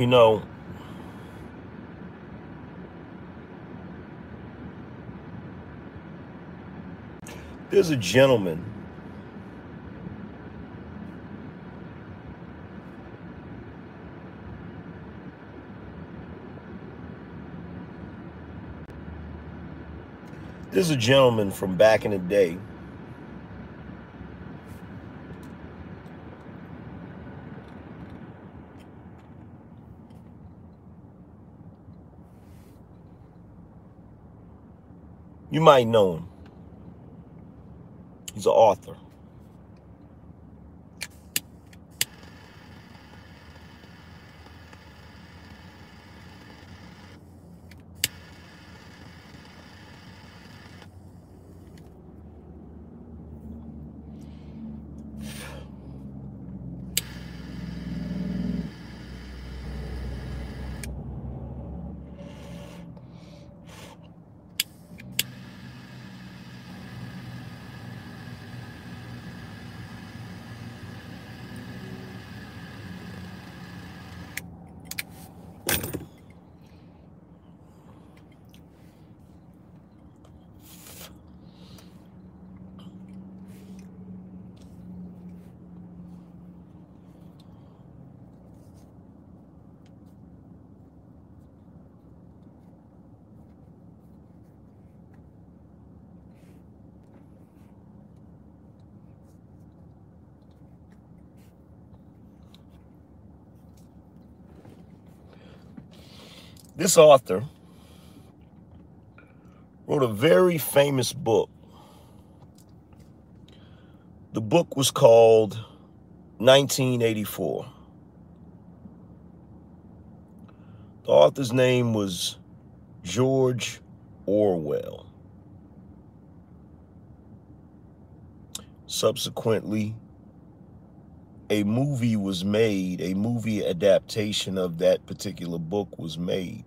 You know, there's a gentleman There's a gentleman from back in the day. You might know him. He's an author. This author wrote a very famous book. The book was called 1984. The author's name was George Orwell. Subsequently, a movie was made, a movie adaptation of that particular book was made.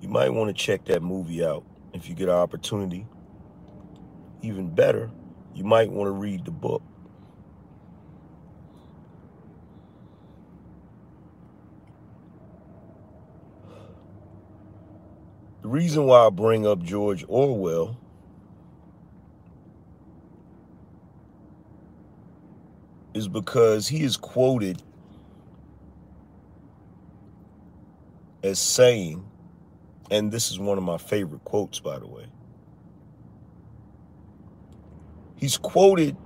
You might want to check that movie out if you get an opportunity. Even better, you might want to read the book. The reason why I bring up George Orwell is because he is quoted as saying and this is one of my favorite quotes, by the way. He's quoted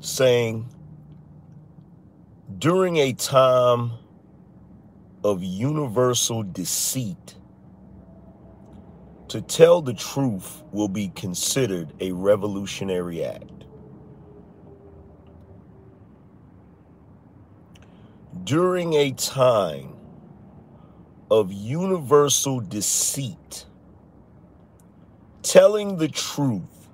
saying, during a time of universal deceit, to tell the truth will be considered a revolutionary act. During a time of universal deceit, telling the truth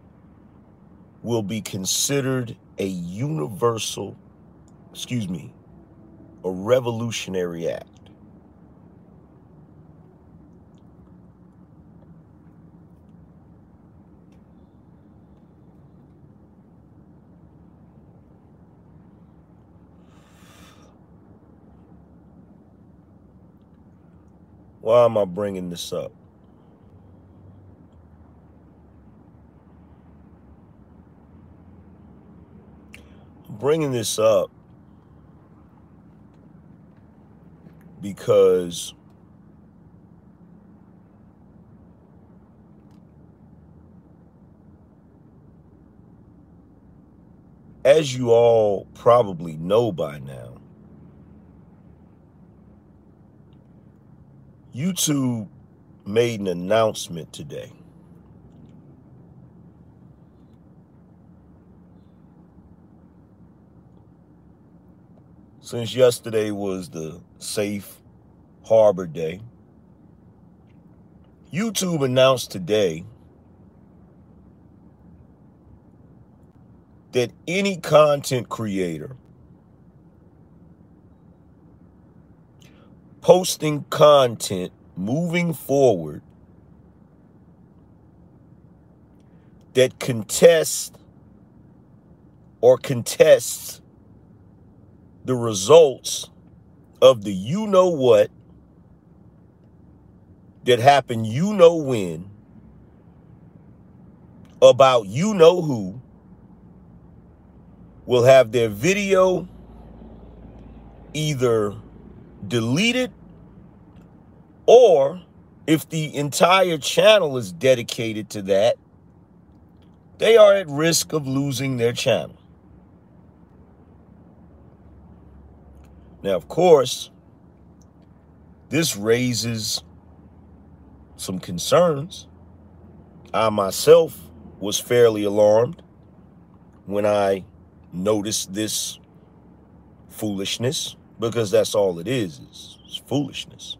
will be considered a universal, excuse me, a revolutionary act. Why am I bringing this up? I'm bringing this up because as you all probably know by now, YouTube made an announcement today. Since yesterday was the safe harbor day, YouTube announced today that any content creator posting content moving forward that contests or contests the results of the you know what that happened you know when about you know who will have their video either deleted or if the entire channel is dedicated to that, they are at risk of losing their channel. Now, of course, this raises some concerns. I myself was fairly alarmed when I noticed this foolishness because that's all it is, it's foolishness.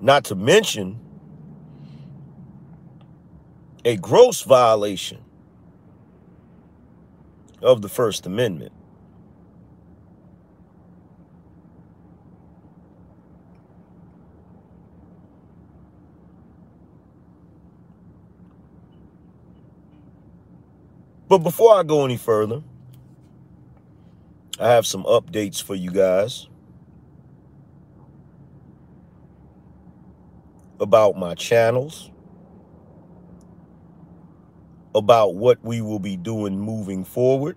Not to mention a gross violation of the First Amendment. But before I go any further, I have some updates for you guys about my channels, about what we will be doing moving forward,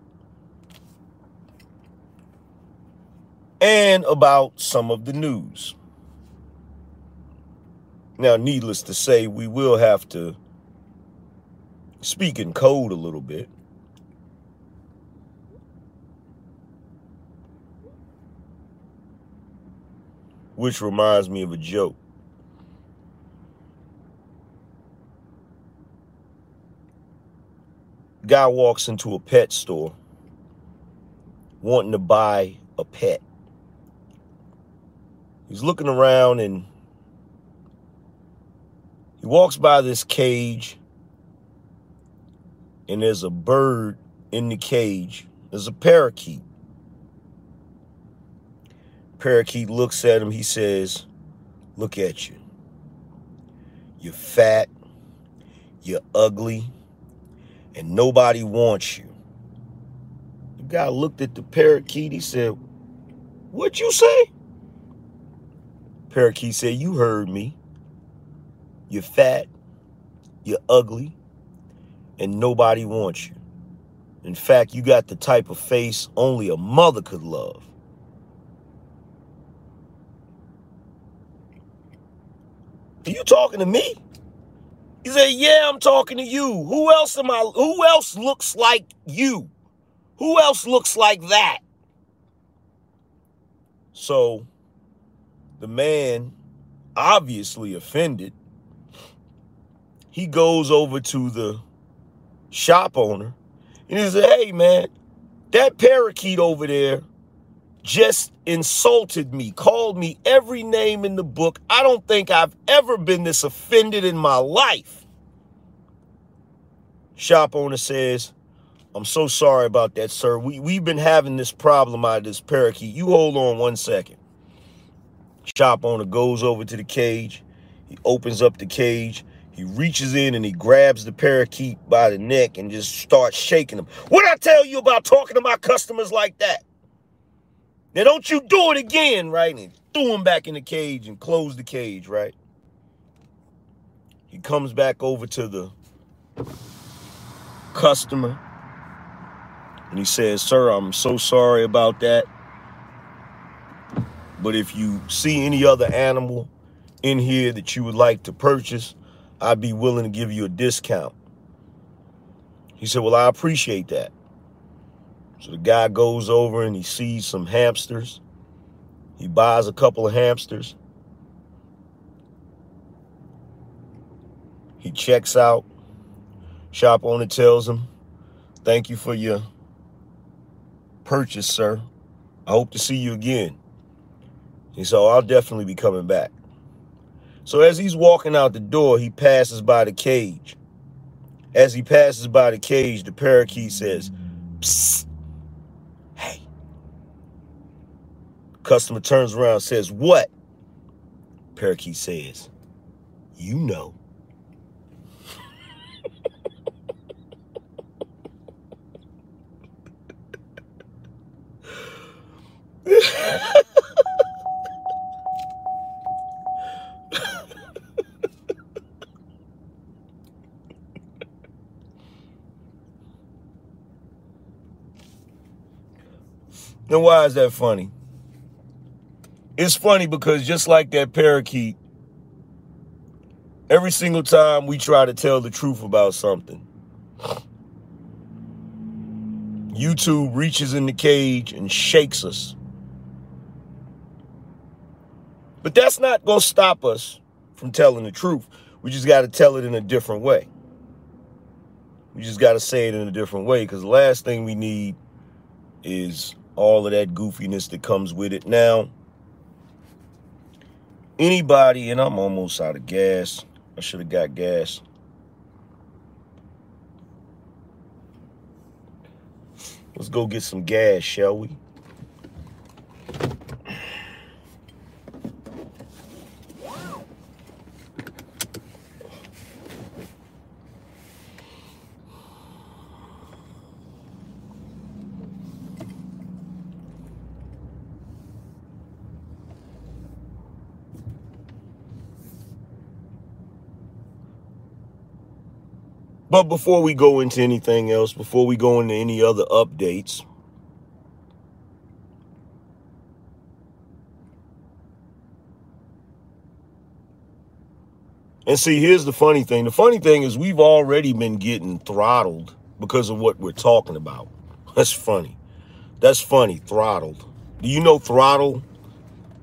and about some of the news. Now, needless to say, we will have to speak in code a little bit. which reminds me of a joke. Guy walks into a pet store wanting to buy a pet. He's looking around and he walks by this cage and there's a bird in the cage. There's a parakeet. Parakeet looks at him. He says, Look at you. You're fat. You're ugly. And nobody wants you. The guy looked at the parakeet. He said, What'd you say? Parakeet said, You heard me. You're fat. You're ugly. And nobody wants you. In fact, you got the type of face only a mother could love. Are you talking to me? He said, Yeah, I'm talking to you. Who else am I? Who else looks like you? Who else looks like that? So the man, obviously offended, he goes over to the shop owner and he said, Hey, man, that parakeet over there just insulted me, called me every name in the book. I don't think I've ever been this offended in my life. Shop owner says, I'm so sorry about that, sir. We, we've been having this problem out of this parakeet. You hold on one second. Shop owner goes over to the cage. He opens up the cage. He reaches in and he grabs the parakeet by the neck and just starts shaking him. What I tell you about talking to my customers like that? Now don't you do it again, right? And threw him back in the cage and closed the cage, right? He comes back over to the customer and he says, Sir, I'm so sorry about that. But if you see any other animal in here that you would like to purchase, I'd be willing to give you a discount. He said, Well, I appreciate that. So the guy goes over and he sees some hamsters. He buys a couple of hamsters. He checks out. Shop owner tells him, thank you for your purchase, sir. I hope to see you again. He said, oh, I'll definitely be coming back. So as he's walking out the door, he passes by the cage. As he passes by the cage, the parakeet says, Psst. Customer turns around says, What? Parakeet says, You know. Then why is that funny? It's funny because just like that parakeet, every single time we try to tell the truth about something, YouTube reaches in the cage and shakes us. But that's not going to stop us from telling the truth. We just got to tell it in a different way. We just got to say it in a different way because the last thing we need is all of that goofiness that comes with it. Now, anybody, and I'm almost out of gas. I should have got gas. Let's go get some gas, shall we? But before we go into anything else, before we go into any other updates, And see, here's the funny thing. The funny thing is we've already been getting throttled because of what we're talking about. That's funny. That's funny, throttled. Do you know throttle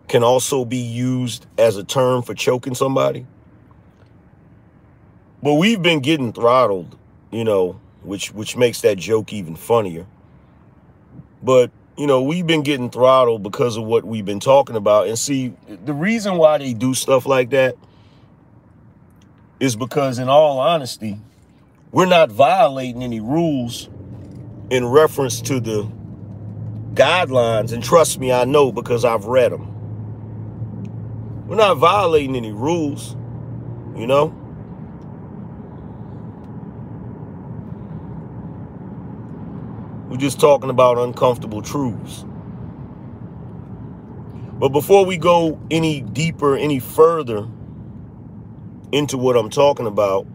can also be used as a term for choking somebody? But we've been getting throttled, you know, which which makes that joke even funnier. But you know, we've been getting throttled because of what we've been talking about. And see, the reason why they do stuff like that is because, in all honesty, we're not violating any rules in reference to the guidelines. And trust me, I know because I've read them. We're not violating any rules, you know? We're just talking about uncomfortable truths. But before we go any deeper, any further into what I'm talking about,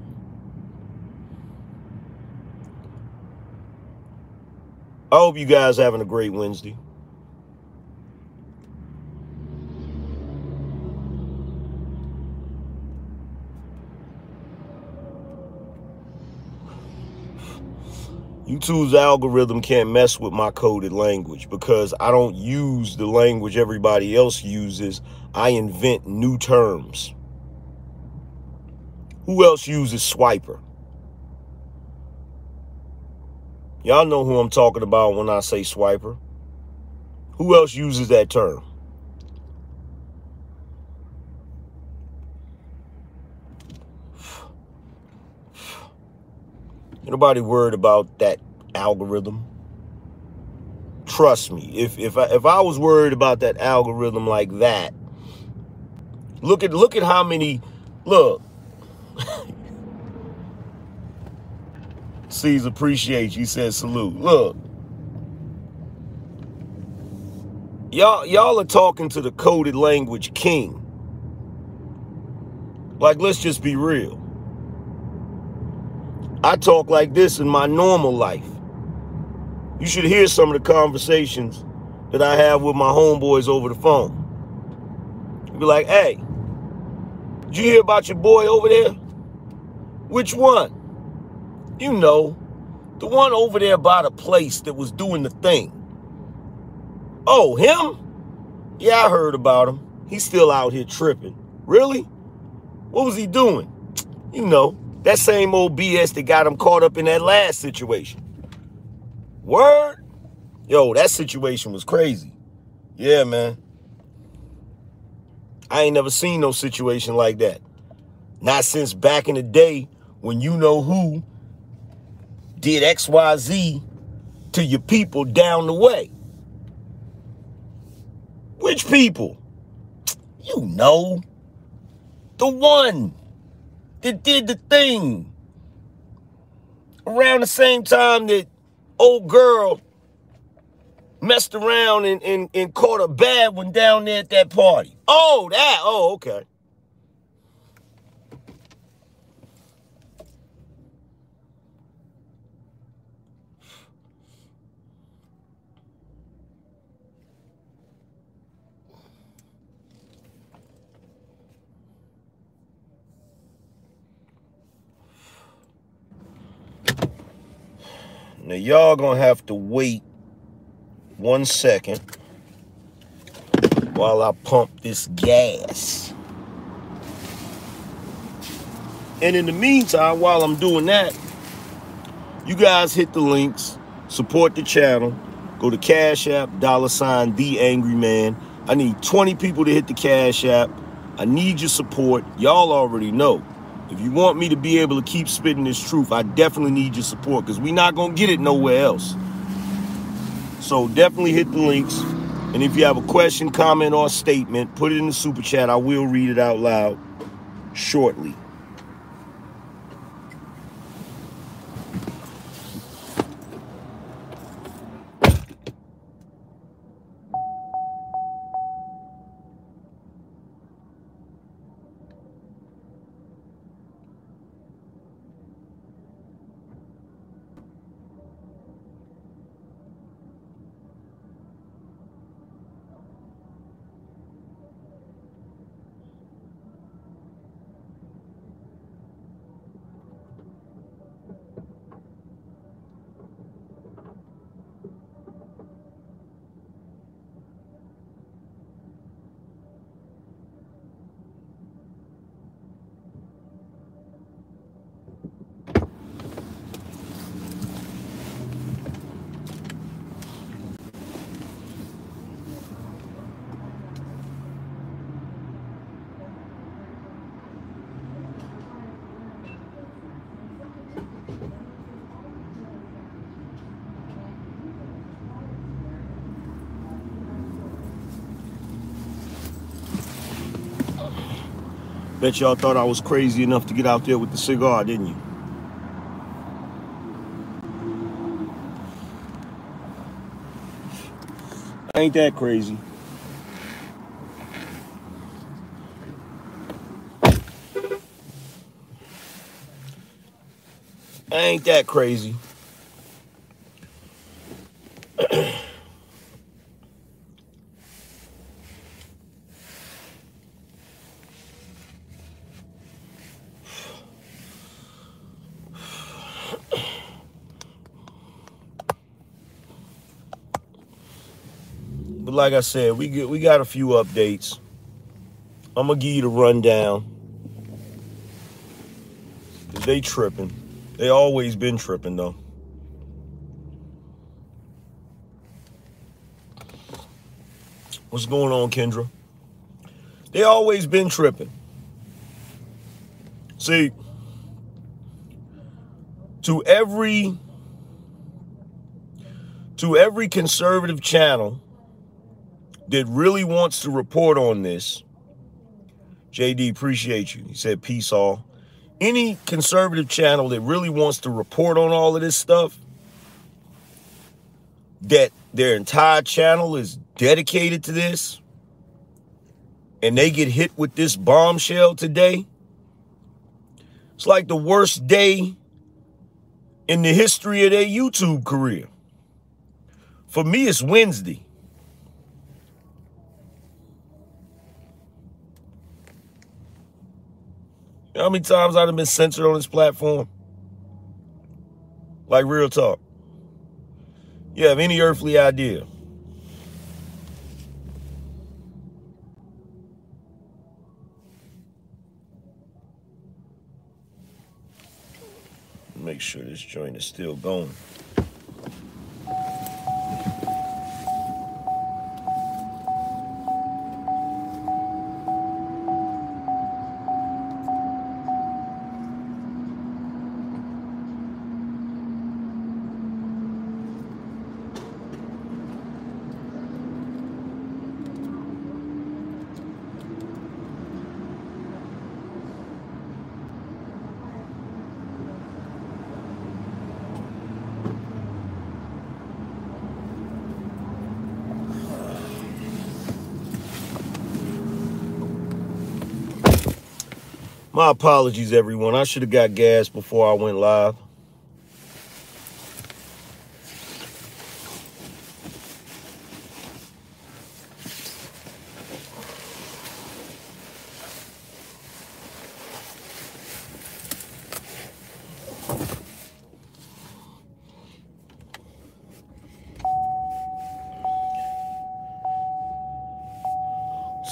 I hope you guys having a great Wednesday. YouTube's algorithm can't mess with my coded language because I don't use the language everybody else uses. I invent new terms. Who else uses swiper? Y'all know who I'm talking about when I say swiper. Who else uses that term? Nobody worried about that algorithm. Trust me, if if I, if I was worried about that algorithm like that, look at look at how many look. Sees appreciate you said salute. Look. Y'all y'all are talking to the coded language king. Like let's just be real. I talk like this in my normal life. You should hear some of the conversations that I have with my homeboys over the phone. Be like, hey, did you hear about your boy over there? Which one? You know, the one over there by the place that was doing the thing. Oh, him? Yeah, I heard about him. He's still out here tripping. Really? What was he doing? You know, that same old BS that got him caught up in that last situation. Word? Yo, that situation was crazy. Yeah, man. I ain't never seen no situation like that. Not since back in the day when you know who did XYZ to your people down the way. Which people. You know. The one that did the thing around the same time that old girl messed around and, and, and caught a bad one down there at that party. Oh, that. Oh, okay. Now y'all gonna have to wait one second while I pump this gas. And in the meantime, while I'm doing that, you guys hit the links, support the channel, go to Cash App, dollar sign, The Angry Man. I need 20 people to hit the Cash App. I need your support. Y'all already know. If you want me to be able to keep spitting this truth, I definitely need your support because we're not going to get it nowhere else. So definitely hit the links. And if you have a question, comment, or statement, put it in the super chat. I will read it out loud shortly. Bet y'all thought I was crazy enough to get out there with the cigar, didn't you? Ain't that crazy? Ain't that crazy? But like I said, we get we got a few updates. I'm gonna give you the rundown. They tripping. They always been tripping though. What's going on, Kendra? They always been tripping. See, to every to every conservative channel that really wants to report on this, JD, appreciate you. He said, peace all. Any conservative channel that really wants to report on all of this stuff, that their entire channel is dedicated to this, and they get hit with this bombshell today, it's like the worst day in the history of their YouTube career. For me, it's Wednesday. You know how many times I've been censored on this platform? Like real talk. You have any earthly idea? Make sure this joint is still going. Apologies, everyone. I should have got gas before I went live.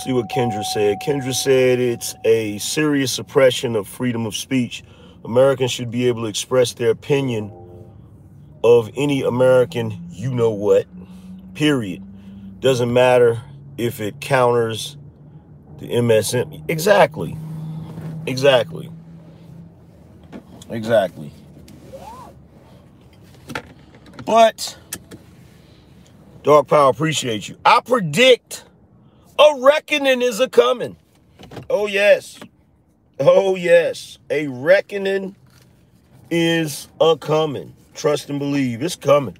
See what Kendra said. Kendra said it's a serious suppression of freedom of speech. Americans should be able to express their opinion of any American, you know what, period. Doesn't matter if it counters the MSM. Exactly. Exactly. Exactly. But, Dark Power, appreciate you. I predict a reckoning is a coming. Oh, yes. Oh, yes. A reckoning is a coming. Trust and believe. It's coming.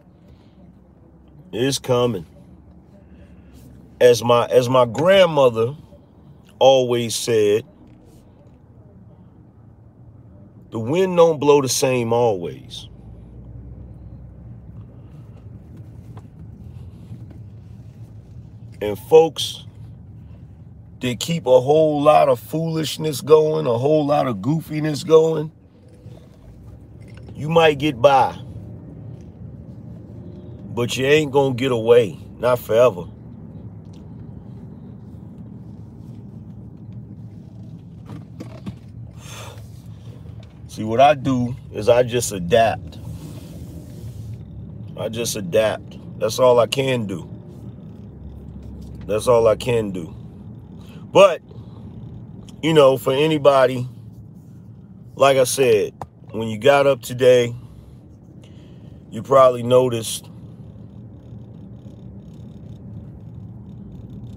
It's coming. As my as my grandmother always said, the wind don't blow the same always. And folks, they keep a whole lot of foolishness going, a whole lot of goofiness going, you might get by. But you ain't gonna get away, not forever. See, what I do is I just adapt. I just adapt. That's all I can do. That's all I can do. But, you know, for anybody, like I said, when you got up today, you probably noticed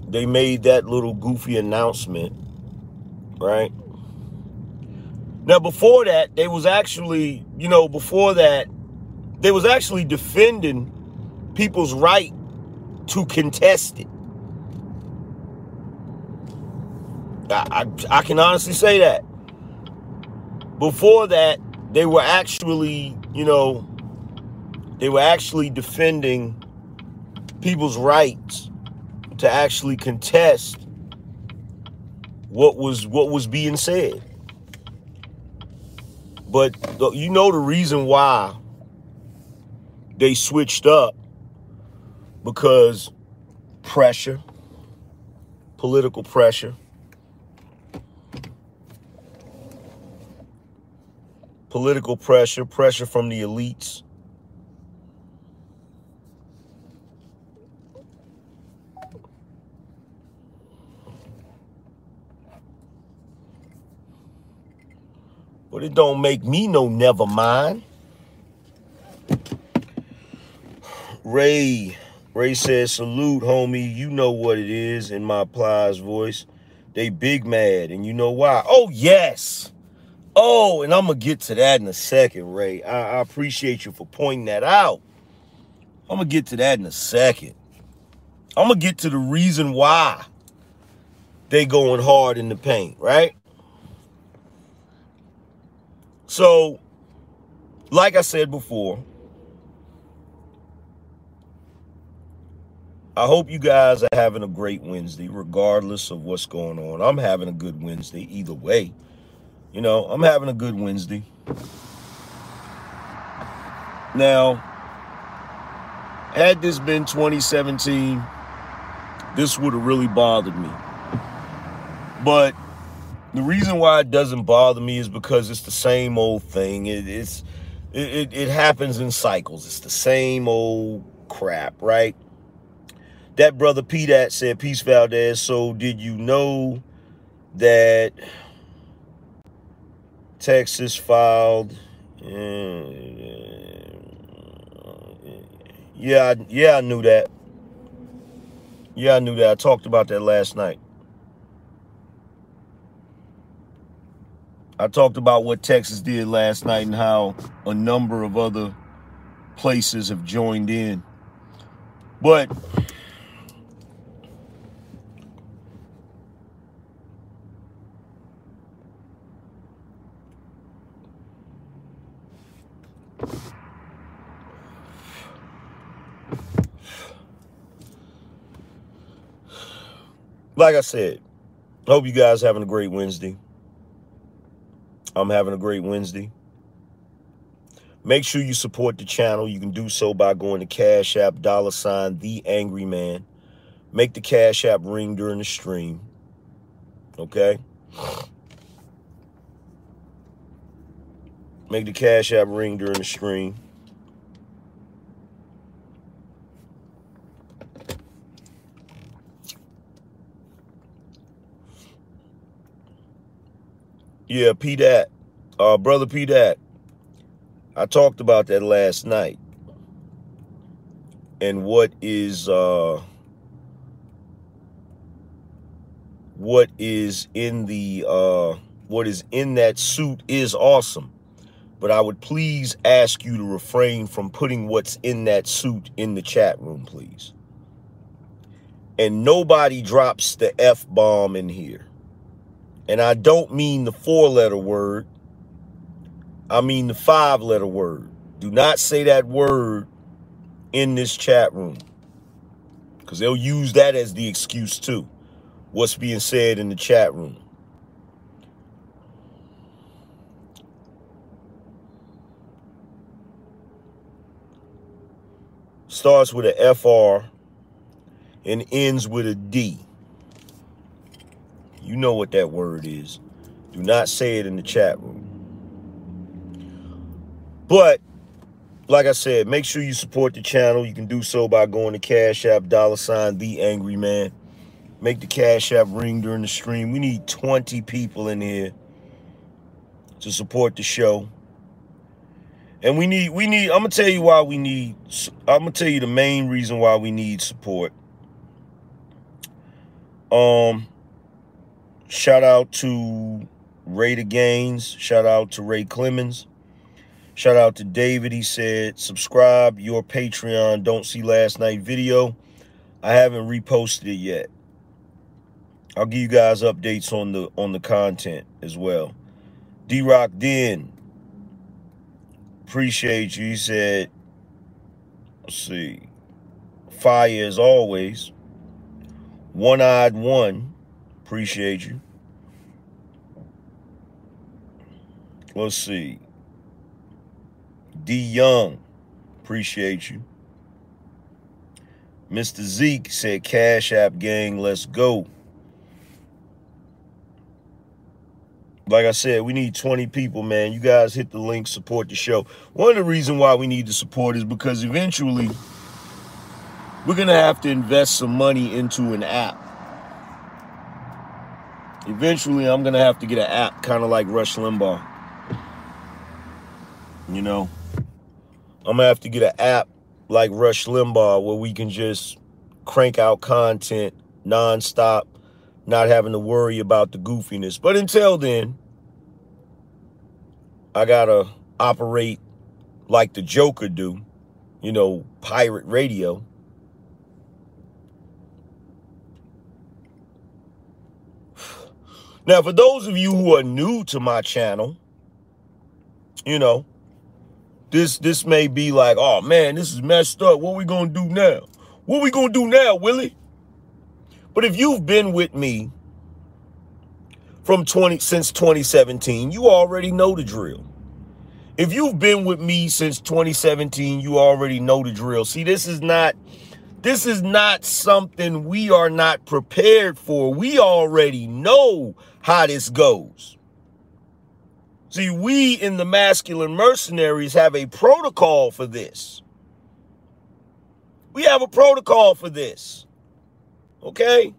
they made that little goofy announcement, right? Now, before that, they was actually, you know, before that, they was actually defending people's right to contest it. I, I, can honestly say that. Before that, they were actually, you know, they were actually defending people's rights to actually contest what was what was being said. But you know the reason why they switched up because pressure, political pressure. Political pressure, pressure from the elites. But it don't make me no never mind. Ray, Ray says, salute, homie. You know what it is in my plies voice. They big mad, and you know why? Oh, yes. Oh, and I'm going to get to that in a second, Ray. I, I appreciate you for pointing that out. I'm going to get to that in a second. I'm going to get to the reason why they going hard in the paint, right? So, like I said before, I hope you guys are having a great Wednesday, regardless of what's going on. I'm having a good Wednesday either way. You know, I'm having a good Wednesday. Now, had this been 2017, this would have really bothered me. But the reason why it doesn't bother me is because it's the same old thing. It, it's it, it happens in cycles. It's the same old crap, right? That brother P that said, Peace Valdez. So did you know that Texas filed. Uh, yeah, yeah, I knew that. Yeah, I knew that. I talked about that last night. I talked about what Texas did last night and how a number of other places have joined in. But like I said, I hope you guys having a great Wednesday. I'm having a great Wednesday. Make sure you support the channel. You can do so by going to Cash App dollar sign The Angry Man. Make the Cash App ring during the stream. Okay? Make the Cash App ring during the stream. Yeah, P that. Uh brother P that. I talked about that last night. And what is uh what is in the uh what is in that suit is awesome. But I would please ask you to refrain from putting what's in that suit in the chat room, please. And nobody drops the F bomb in here. And I don't mean the four letter word. I mean the five letter word. Do not say that word in this chat room. Because they'll use that as the excuse too. What's being said in the chat room. Starts with a FR and ends with a D. You know what that word is. Do not say it in the chat room. But, like I said, make sure you support the channel. You can do so by going to Cash App, dollar sign, The Angry Man. Make the Cash App ring during the stream. We need 20 people in here to support the show. And we need, we need, I'm going to tell you why we need, I'm going to tell you the main reason why we need support. Um, Shout out to Ray the Gaines. Shout out to Ray Clemens. Shout out to David. He said, subscribe your Patreon. Don't see last night video. I haven't reposted it yet. I'll give you guys updates on the on the content as well. D Rock Den. Appreciate you. He said, let's see. Fire as always. One-eyed one. Appreciate you. Let's see. D Young, appreciate you. Mr. Zeke said, Cash App gang, let's go. Like I said, we need 20 people, man. You guys hit the link, support the show. One of the reasons why we need the support is because eventually we're going to have to invest some money into an app Eventually, I'm to have to get an app kind of like Rush Limbaugh. You know, I'm to have to get an app like Rush Limbaugh where we can just crank out content nonstop, not having to worry about the goofiness. But until then, I got to operate like the Joker do, you know, pirate radio. Now, for those of you who are new to my channel, you know, this this may be like, oh man, this is messed up. What we gonna do now? What we gonna do now, Willie? But if you've been with me from 20 since 2017, you already know the drill. If you've been with me since 2017, you already know the drill. See, this is not this is not something we are not prepared for. We already know how this goes. See, we in the masculine mercenaries have a protocol for this. We have a protocol for this. Okay?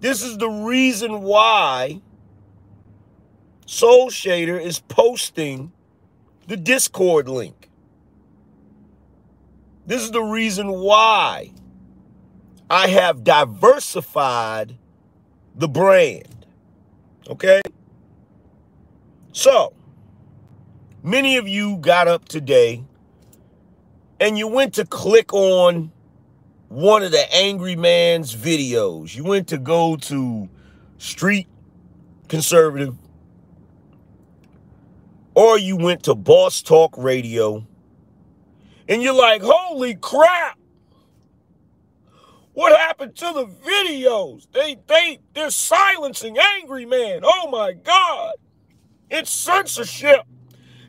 This is the reason why Soul Shader is posting the Discord link. This is the reason why I have diversified the brand. Okay? So, many of you got up today and you went to click on one of the angry man's videos. You went to go to Street Conservative or you went to Boss Talk Radio and you're like, holy crap. What happened to the videos? They they they're silencing angry man. Oh my god. It's censorship.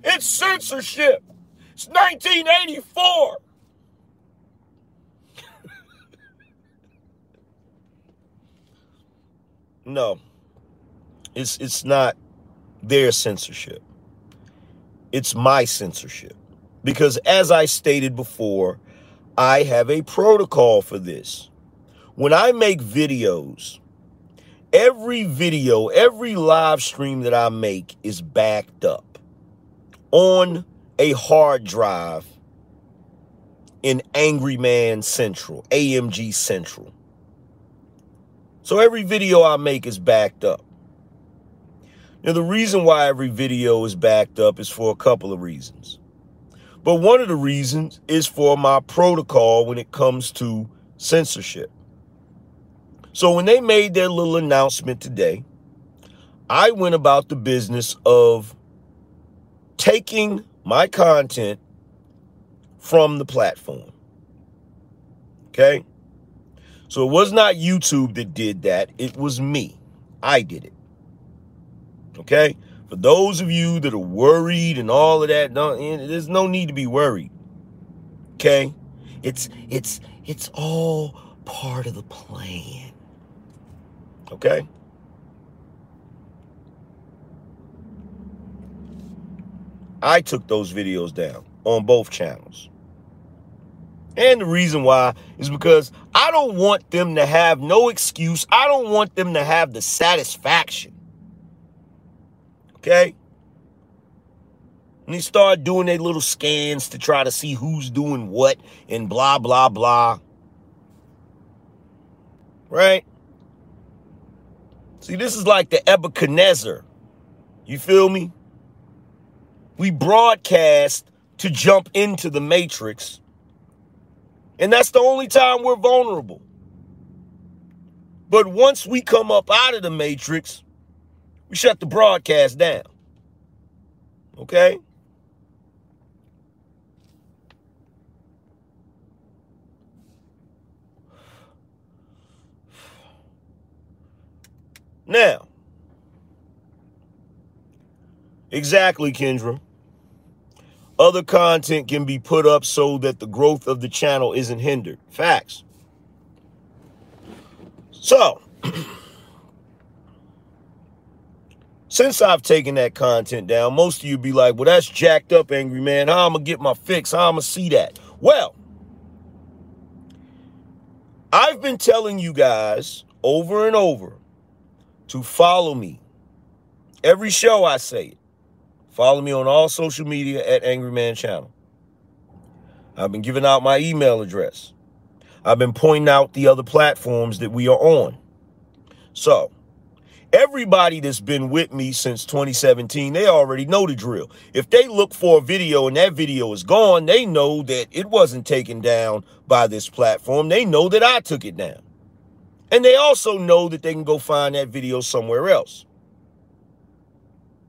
It's censorship. It's 1984. no. It's it's not their censorship. It's my censorship. Because as I stated before, I have a protocol for this. When I make videos, every video, every live stream that I make is backed up on a hard drive in Angry Man Central, AMG Central. So every video I make is backed up. Now, the reason why every video is backed up is for a couple of reasons. But one of the reasons is for my protocol when it comes to censorship. So when they made their little announcement today, I went about the business of taking my content from the platform. Okay? So it was not YouTube that did that, it was me. I did it. Okay? For those of you that are worried and all of that, no, eh, there's no need to be worried. Okay? It's it's it's all part of the plan. Okay? I took those videos down on both channels. And the reason why is because I don't want them to have no excuse. I don't want them to have the satisfaction. Okay? And they start doing their little scans to try to see who's doing what and blah, blah, blah. Right? See, this is like the Nebuchadnezzar. You feel me? We broadcast to jump into the matrix. And that's the only time we're vulnerable. But once we come up out of the matrix, we shut the broadcast down. Okay? Now, exactly, Kendra. Other content can be put up so that the growth of the channel isn't hindered. Facts. So, since I've taken that content down, most of you be like, well, that's jacked up, angry man. How I'm going to get my fix? How I'm going to see that? Well, I've been telling you guys over and over to follow me. Every show I say it. Follow me on all social media at Angry Man Channel. I've been giving out my email address. I've been pointing out the other platforms that we are on. So, everybody that's been with me since 2017, they already know the drill. If they look for a video and that video is gone, they know that it wasn't taken down by this platform. They know that I took it down. And they also know that they can go find that video somewhere else.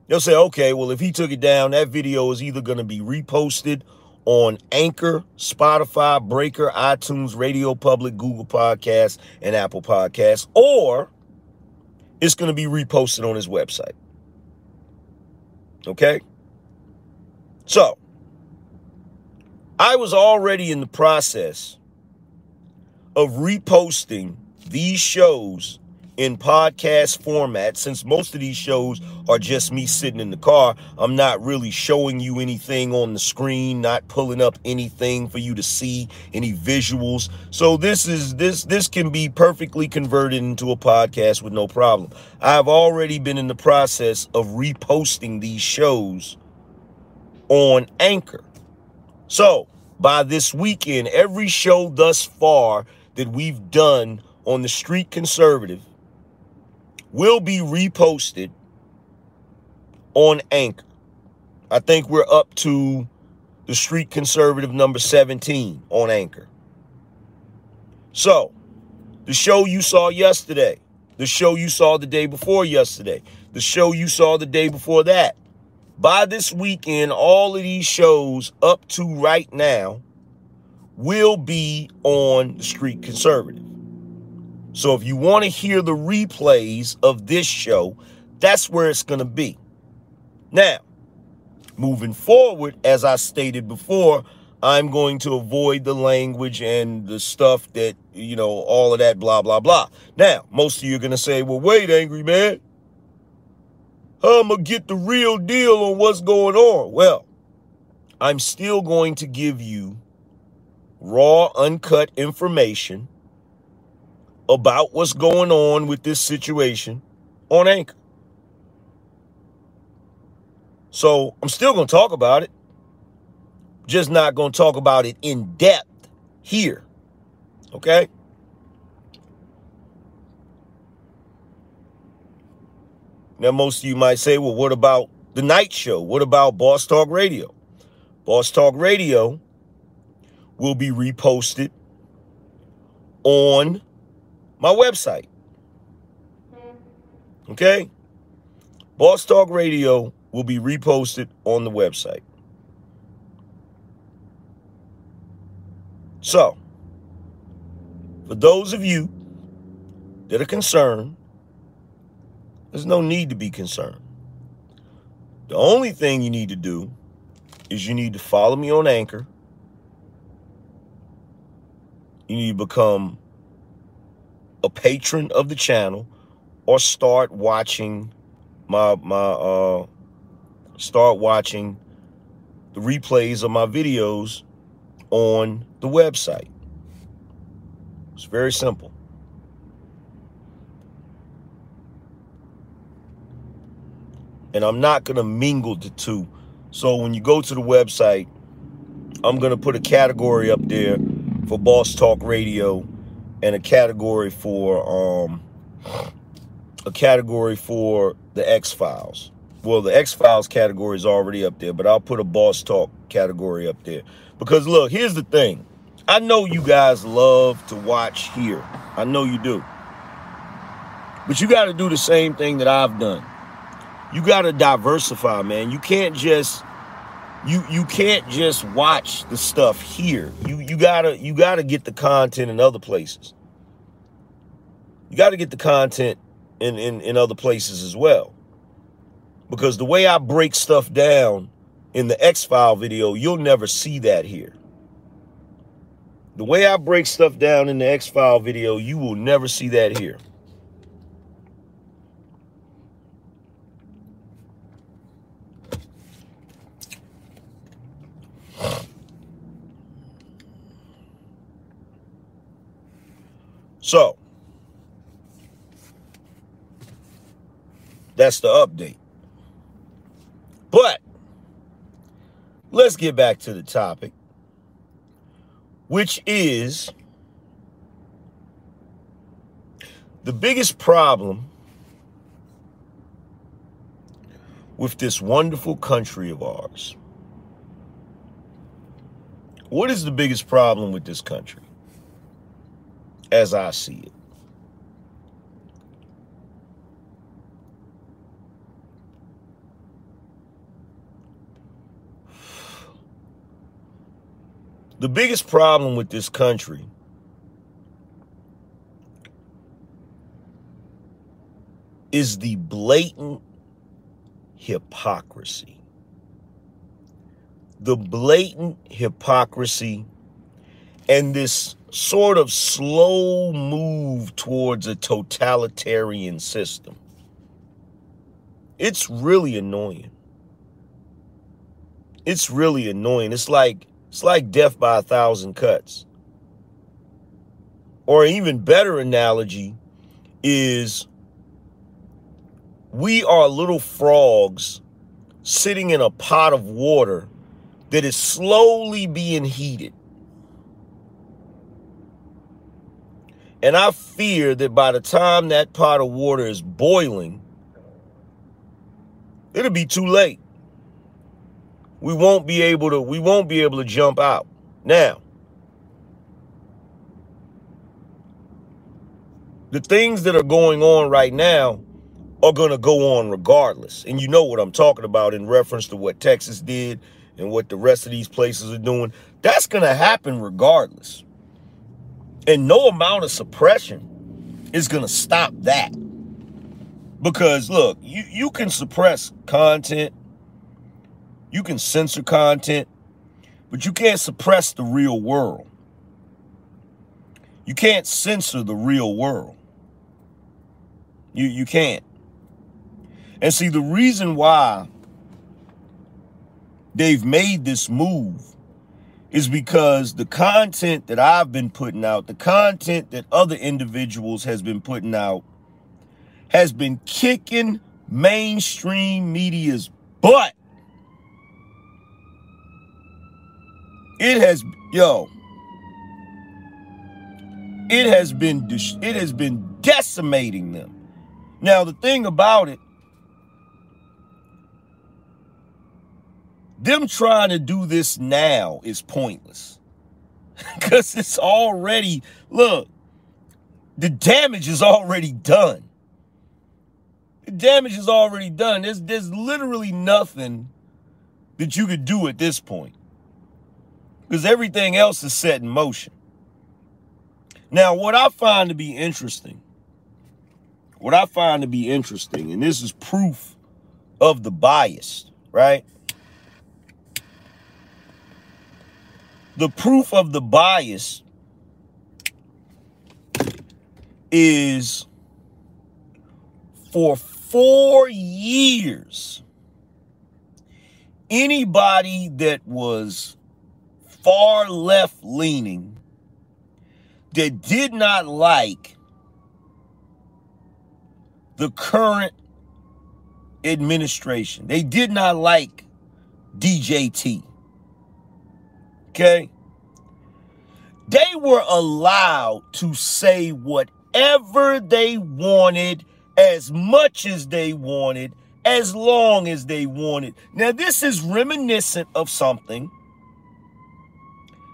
They'll say, okay, well, if he took it down, that video is either going to be reposted on Anchor, Spotify, Breaker, iTunes, Radio Public, Google Podcasts, and Apple Podcasts, or it's going to be reposted on his website. Okay? So, I was already in the process of reposting these shows in podcast format, since most of these shows are just me sitting in the car, I'm not really showing you anything on the screen, not pulling up anything for you to see, any visuals. So this is this this can be perfectly converted into a podcast with no problem. I've already been in the process of reposting these shows on Anchor. So by this weekend, every show thus far that we've done on the Street Conservative will be reposted on Anchor. I think we're up to the Street Conservative number 17 on Anchor. So, the show you saw yesterday, the show you saw the day before yesterday, the show you saw the day before that. By this weekend, all of these shows up to right now will be on the Street Conservative. So if you want to hear the replays of this show, that's where it's going to be. Now, moving forward, as I stated before, I'm going to avoid the language and the stuff that, you know, all of that, blah, blah, blah. Now, most of you are going to say, well, wait, angry man. I'm going to get the real deal on what's going on. Well, I'm still going to give you raw, uncut information about what's going on with this situation on Anchor. So I'm still going to talk about it just not going to talk about it in depth here. Okay? Now, most of you might say, well, what about the night show? What about Boss Talk Radio? Boss Talk Radio will be reposted on my website. Okay? Boss Talk Radio will be reposted on the website. So, for those of you that are concerned, there's no need to be concerned. The only thing you need to do is you need to follow me on Anchor. You need to become a patron of the channel or start watching my my uh start watching the replays of my videos on the website. It's very simple. And I'm not going to mingle the two. So when you go to the website, I'm going to put a category up there for Boss Talk Radio and a category for um a category for the X-Files. Well, the X-Files category is already up there, but I'll put a Boss Talk category up there. Because look, here's the thing. I know you guys love to watch here. I know you do. But you got to do the same thing that I've done. You got to diversify, man. You can't just you you can't just watch the stuff here. You you got to you got to get the content in other places. You got to get the content in, in in other places as well. Because the way I break stuff down in the X-File video, you'll never see that here. The way I break stuff down in the X-File video, you will never see that here. So, that's the update. But let's get back to the topic, which is the biggest problem with this wonderful country of ours. What is the biggest problem with this country as I see it? The biggest problem with this country is the blatant hypocrisy. The blatant hypocrisy and this sort of slow move towards a totalitarian system. It's really annoying. It's really annoying. It's like it's like death by a thousand cuts. Or even better analogy is we are little frogs sitting in a pot of water that is slowly being heated. And I fear that by the time that pot of water is boiling, it'll be too late we won't be able to we won't be able to jump out. Now, the things that are going on right now are going to go on regardless. And you know what I'm talking about in reference to what Texas did and what the rest of these places are doing. That's going to happen regardless. And no amount of suppression is going to stop that. Because look, you, you can suppress content, you can censor content, but you can't suppress the real world. You can't censor the real world. You you can't. And see the reason why they've made this move is because the content that I've been putting out, the content that other individuals has been putting out has been kicking mainstream media's butt. It has yo it has been it has been decimating them. Now the thing about it them trying to do this now is pointless. Cuz it's already look the damage is already done. The damage is already done. There's there's literally nothing that you could do at this point. Because everything else is set in motion. Now, what I find to be interesting, what I find to be interesting, and this is proof of the bias, right? The proof of the bias is for four years, anybody that was far left leaning that did not like the current administration, they did not like DJT. Okay? They were allowed to say whatever they wanted as much as they wanted, as long as they wanted. Now, this is reminiscent of something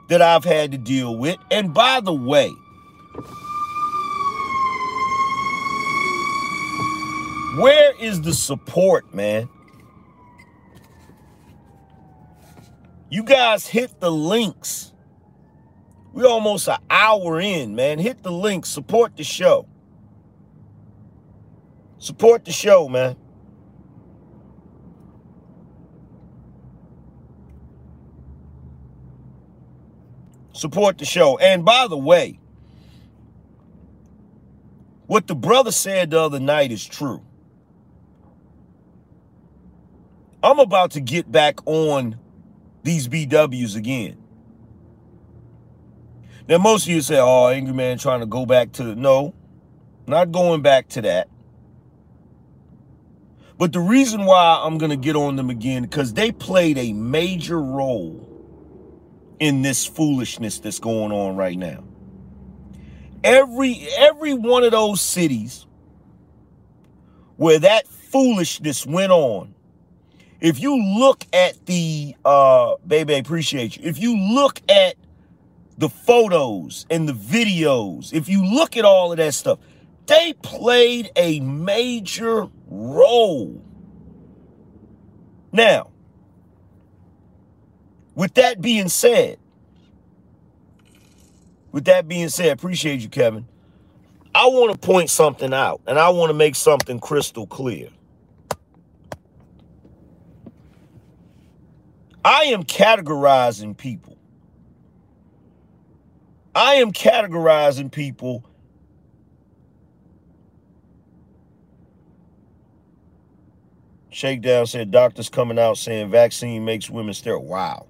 that I've had to deal with. And by the way, where is the support, man? You guys hit the links. We're almost an hour in, man. Hit the links, support the show. Support the show, man. Support the show. And by the way, what the brother said the other night is true. I'm about to get back on these BWs again. Now, most of you say, oh, Angry Man trying to go back to, no, not going back to that. But the reason why I'm going to get on them again, because they played a major role in this foolishness that's going on right now. Every every one of those cities where that foolishness went on, if you look at the uh baby appreciate you. If you look at the photos and the videos, if you look at all of that stuff, they played a major role. Now, with that being said, with that being said, appreciate you, Kevin. I want to point something out and I want to make something crystal clear. I am categorizing people. I am categorizing people Shakedown said doctors coming out saying vaccine makes women sterile. Wow.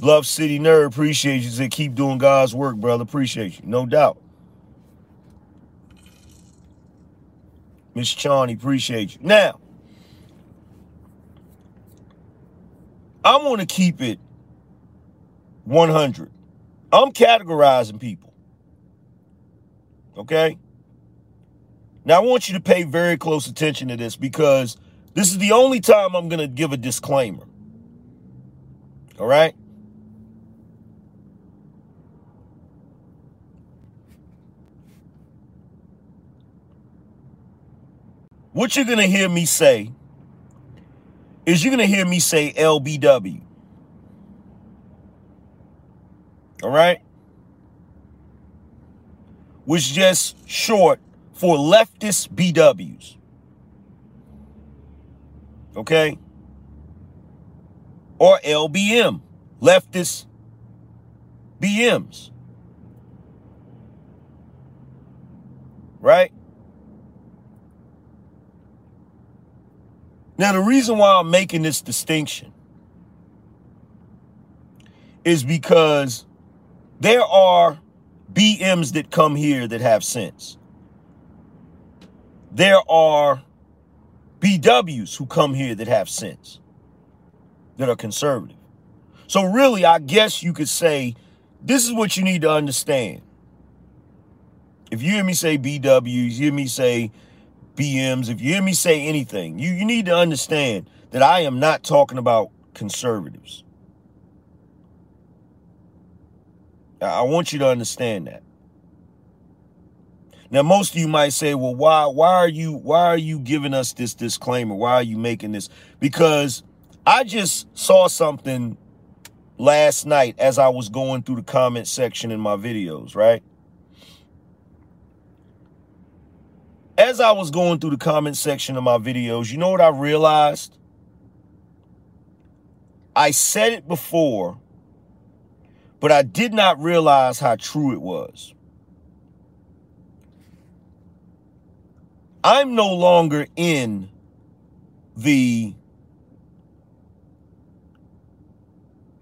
Bluff City Nerd, appreciate you. Said keep doing God's work, brother. Appreciate you. No doubt. Miss Chani, appreciate you. Now, I want to keep it 100. I'm categorizing people. Okay? Now, I want you to pay very close attention to this because this is the only time I'm going to give a disclaimer. All right? What you're going to hear me say is you're going to hear me say LBW. All right? was just short for leftist BWs. Okay? Or LBM, leftist BMs. Right? Now, the reason why I'm making this distinction is because there are BMs that come here that have sense. There are BWs who come here that have sense, that are conservative. So, really, I guess you could say this is what you need to understand. If you hear me say BWs, you hear me say BMs, if you hear me say anything, you, you need to understand that I am not talking about conservatives. I want you to understand that. Now, most of you might say, well, why why are you why are you giving us this disclaimer? Why are you making this? Because I just saw something last night as I was going through the comment section in my videos, right? As I was going through the comment section of my videos, you know what I realized? I said it before, but I did not realize how true it was. I'm no longer in the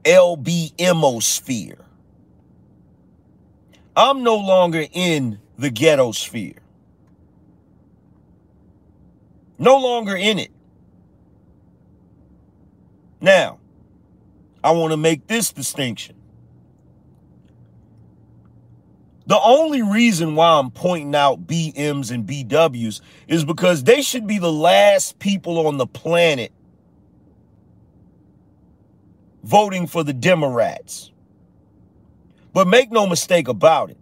LBMO sphere. I'm no longer in the ghetto sphere. No longer in it. Now, I want to make this distinction. The only reason why I'm pointing out BMs and BWs is because they should be the last people on the planet voting for the Democrats. But make no mistake about it.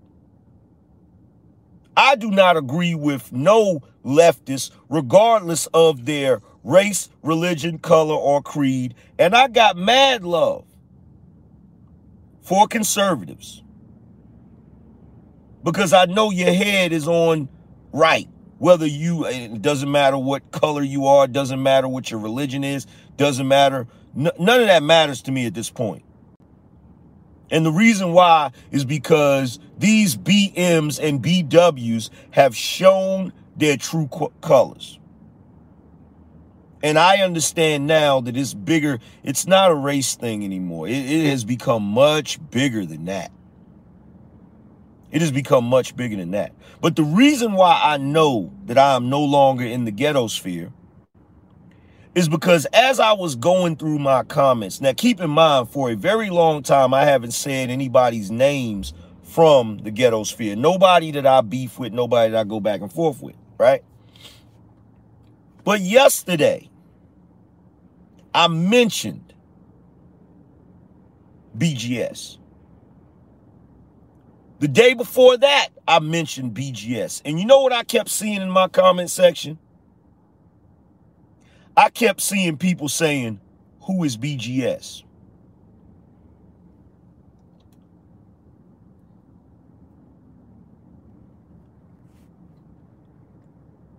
I do not agree with no leftists, regardless of their race, religion, color, or creed. And I got mad love for conservatives because I know your head is on right. Whether you, it doesn't matter what color you are, doesn't matter what your religion is, doesn't matter. none of that matters to me at this point. And the reason why is because these BMs and BWs have shown their true colors. And I understand now that it's bigger. It's not a race thing anymore. It, it, has become much bigger than that. It has become much bigger than that. But the reason why I know that I am no longer in the ghetto sphere is because as I was going through my comments, now keep in mind, for a very long time, I haven't said anybody's names from the ghetto sphere. Nobody that I beef with, nobody that I go back and forth with, right? But yesterday, I mentioned BGS. The day before that, I mentioned BGS. And you know what I kept seeing in my comment section? I kept seeing people saying, Who is BGS?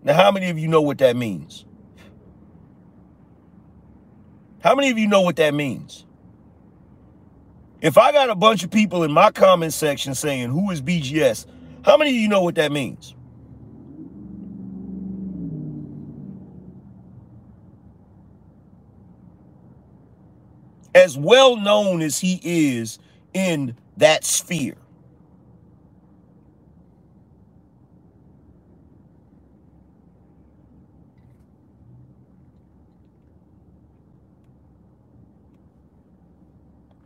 Now, how many of you know what that means? How many of you know what that means? If I got a bunch of people in my comment section saying, Who is BGS? How many of you know what that means? As well known as he is in that sphere.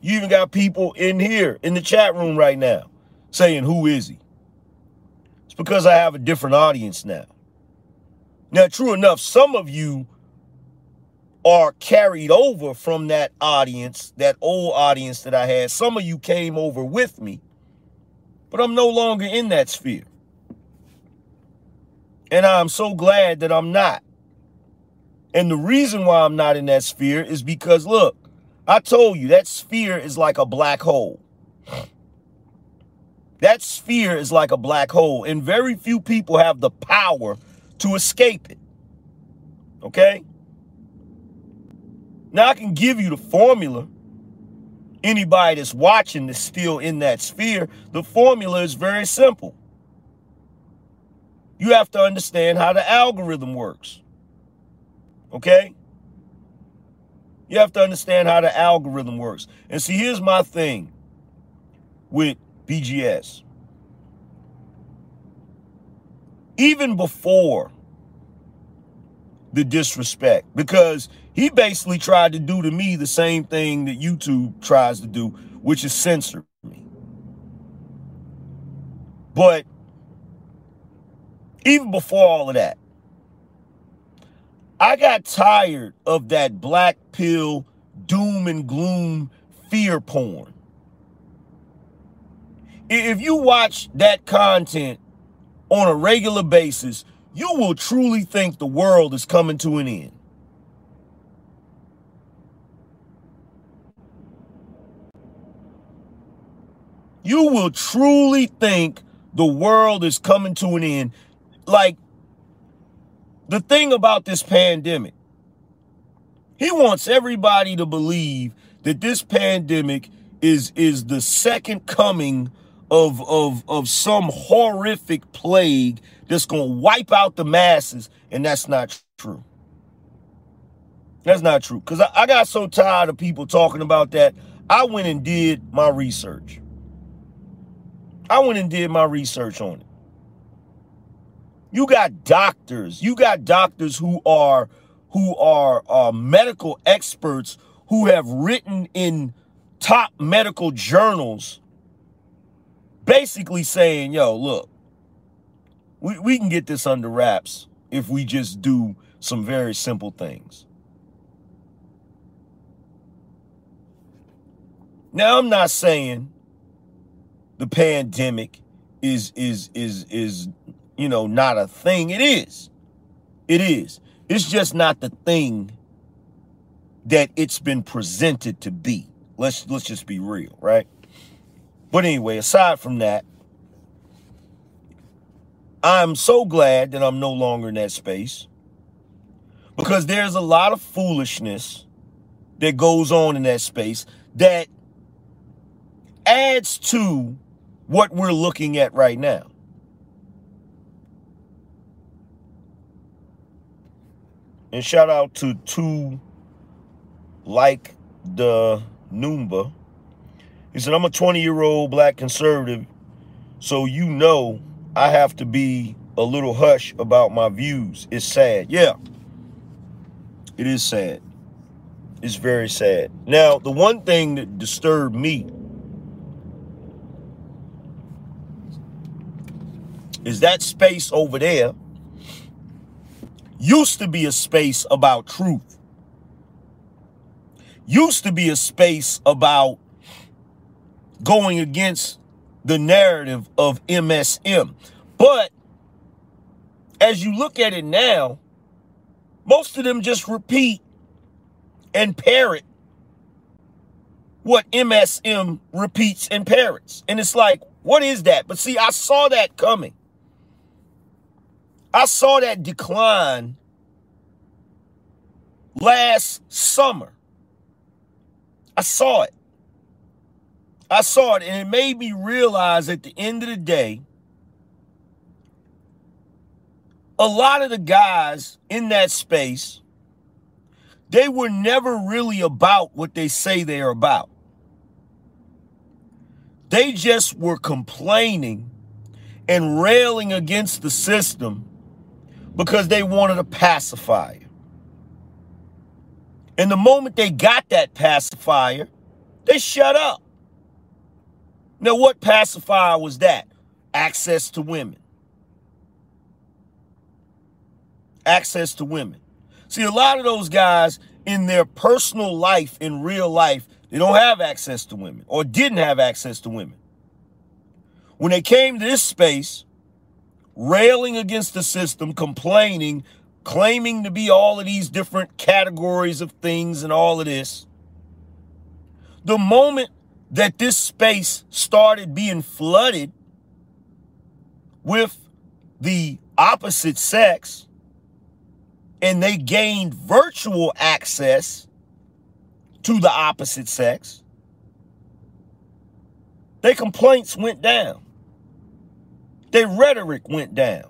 You even got people in here in the chat room right now saying, Who is he? It's because I have a different audience now. Now, true enough, some of you are carried over from that audience, that old audience that I had. Some of you came over with me, but I'm no longer in that sphere. And I'm so glad that I'm not. And the reason why I'm not in that sphere is because, look, I told you that sphere is like a black hole. That sphere is like a black hole, and very few people have the power to escape it. Okay? Now I can give you the formula. Anybody that's watching is still in that sphere. The formula is very simple. You have to understand how the algorithm works. Okay? You have to understand how the algorithm works. And see, here's my thing with BGS. Even before the disrespect, because he basically tried to do to me the same thing that YouTube tries to do, which is censor me. But even before all of that, I got tired of that black pill, doom and gloom, fear porn. If you watch that content on a regular basis, you will truly think the world is coming to an end. You will truly think the world is coming to an end. Like the thing about this pandemic, he wants everybody to believe that this pandemic is is the second coming of of of some horrific plague that's going to wipe out the masses and that's not true. That's not true. Because I, I got so tired of people talking about that. I went and did my research. I went and did my research on it. You got doctors. You got doctors who are who are uh, medical experts who have written in top medical journals basically saying, yo, look, we, we can get this under wraps if we just do some very simple things. Now, I'm not saying the pandemic is is is is you know, not a thing. It is. It is. It's just not the thing that it's been presented to be. Let's let's just be real, right? But anyway, aside from that, I'm so glad that I'm no longer in that space because there's a lot of foolishness that goes on in that space that adds to what we're looking at right now. And shout out to two like the Noomba. He said, I'm a 20 year old black conservative, so you know I have to be a little hush about my views. It's sad. Yeah, it is sad. It's very sad. Now, the one thing that disturbed me is that space over there used to be a space about truth. Used to be a space about going against the narrative of MSM. But as you look at it now, most of them just repeat and parrot what MSM repeats and parrots. And it's like, what is that? But see, I saw that coming. I saw that decline last summer. I saw it. I saw it, and it made me realize at the end of the day, a lot of the guys in that space, they were never really about what they say they're about. They just were complaining and railing against the system because they wanted a pacifier. And the moment they got that pacifier, they shut up. Now, what pacifier was that? Access to women. Access to women. See, a lot of those guys in their personal life, in real life, they don't have access to women or didn't have access to women. When they came to this space, railing against the system, complaining, claiming to be all of these different categories of things and all of this. The moment that this space started being flooded with the opposite sex and they gained virtual access to the opposite sex, their complaints went down. Their rhetoric went down.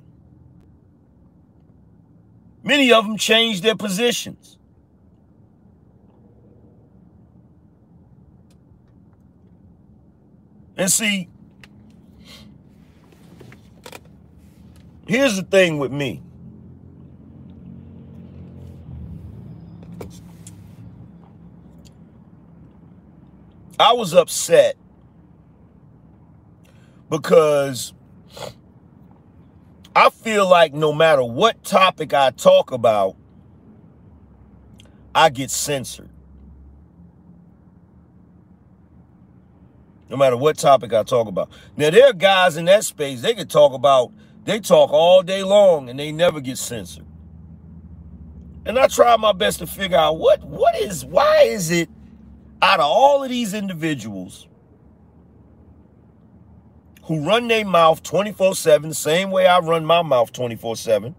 Many of them changed their positions. And see, here's the thing with me. I was upset because I feel like no matter what topic I talk about, I get censored. No matter what topic I talk about. Now, there are guys in that space, they can talk about, they talk all day long and they never get censored. And I try my best to figure out what, what is, why is it out of all of these individuals who run their mouth 24 7, the same way I run my mouth 24 7,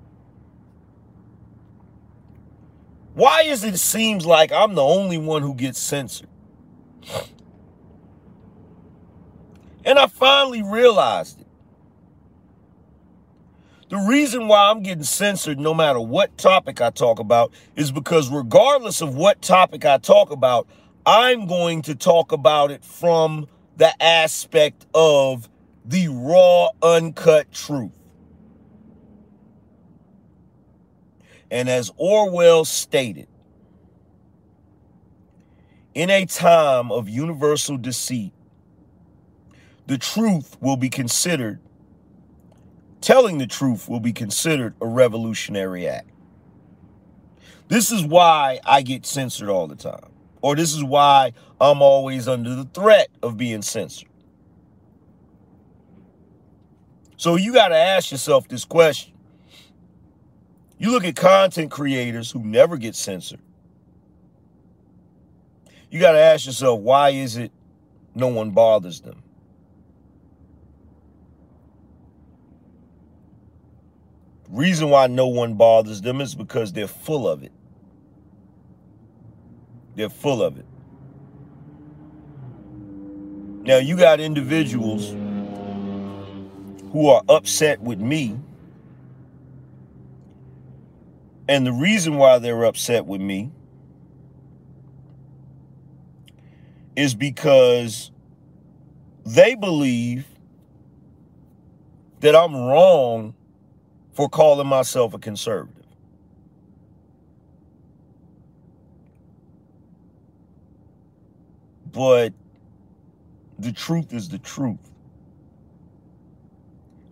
why is it seems like I'm the only one who gets censored? And I finally realized it. The reason why I'm getting censored no matter what topic I talk about is because regardless of what topic I talk about, I'm going to talk about it from the aspect of the raw, uncut truth. And as Orwell stated, in a time of universal deceit, the truth will be considered, telling the truth will be considered a revolutionary act. This is why I get censored all the time, or this is why I'm always under the threat of being censored. So you got to ask yourself this question. You look at content creators who never get censored. You got to ask yourself, why is it no one bothers them? Reason why no one bothers them is because they're full of it. They're full of it. Now, you got individuals who are upset with me. And the reason why they're upset with me is because they believe that I'm wrong for calling myself a conservative. But the truth is the truth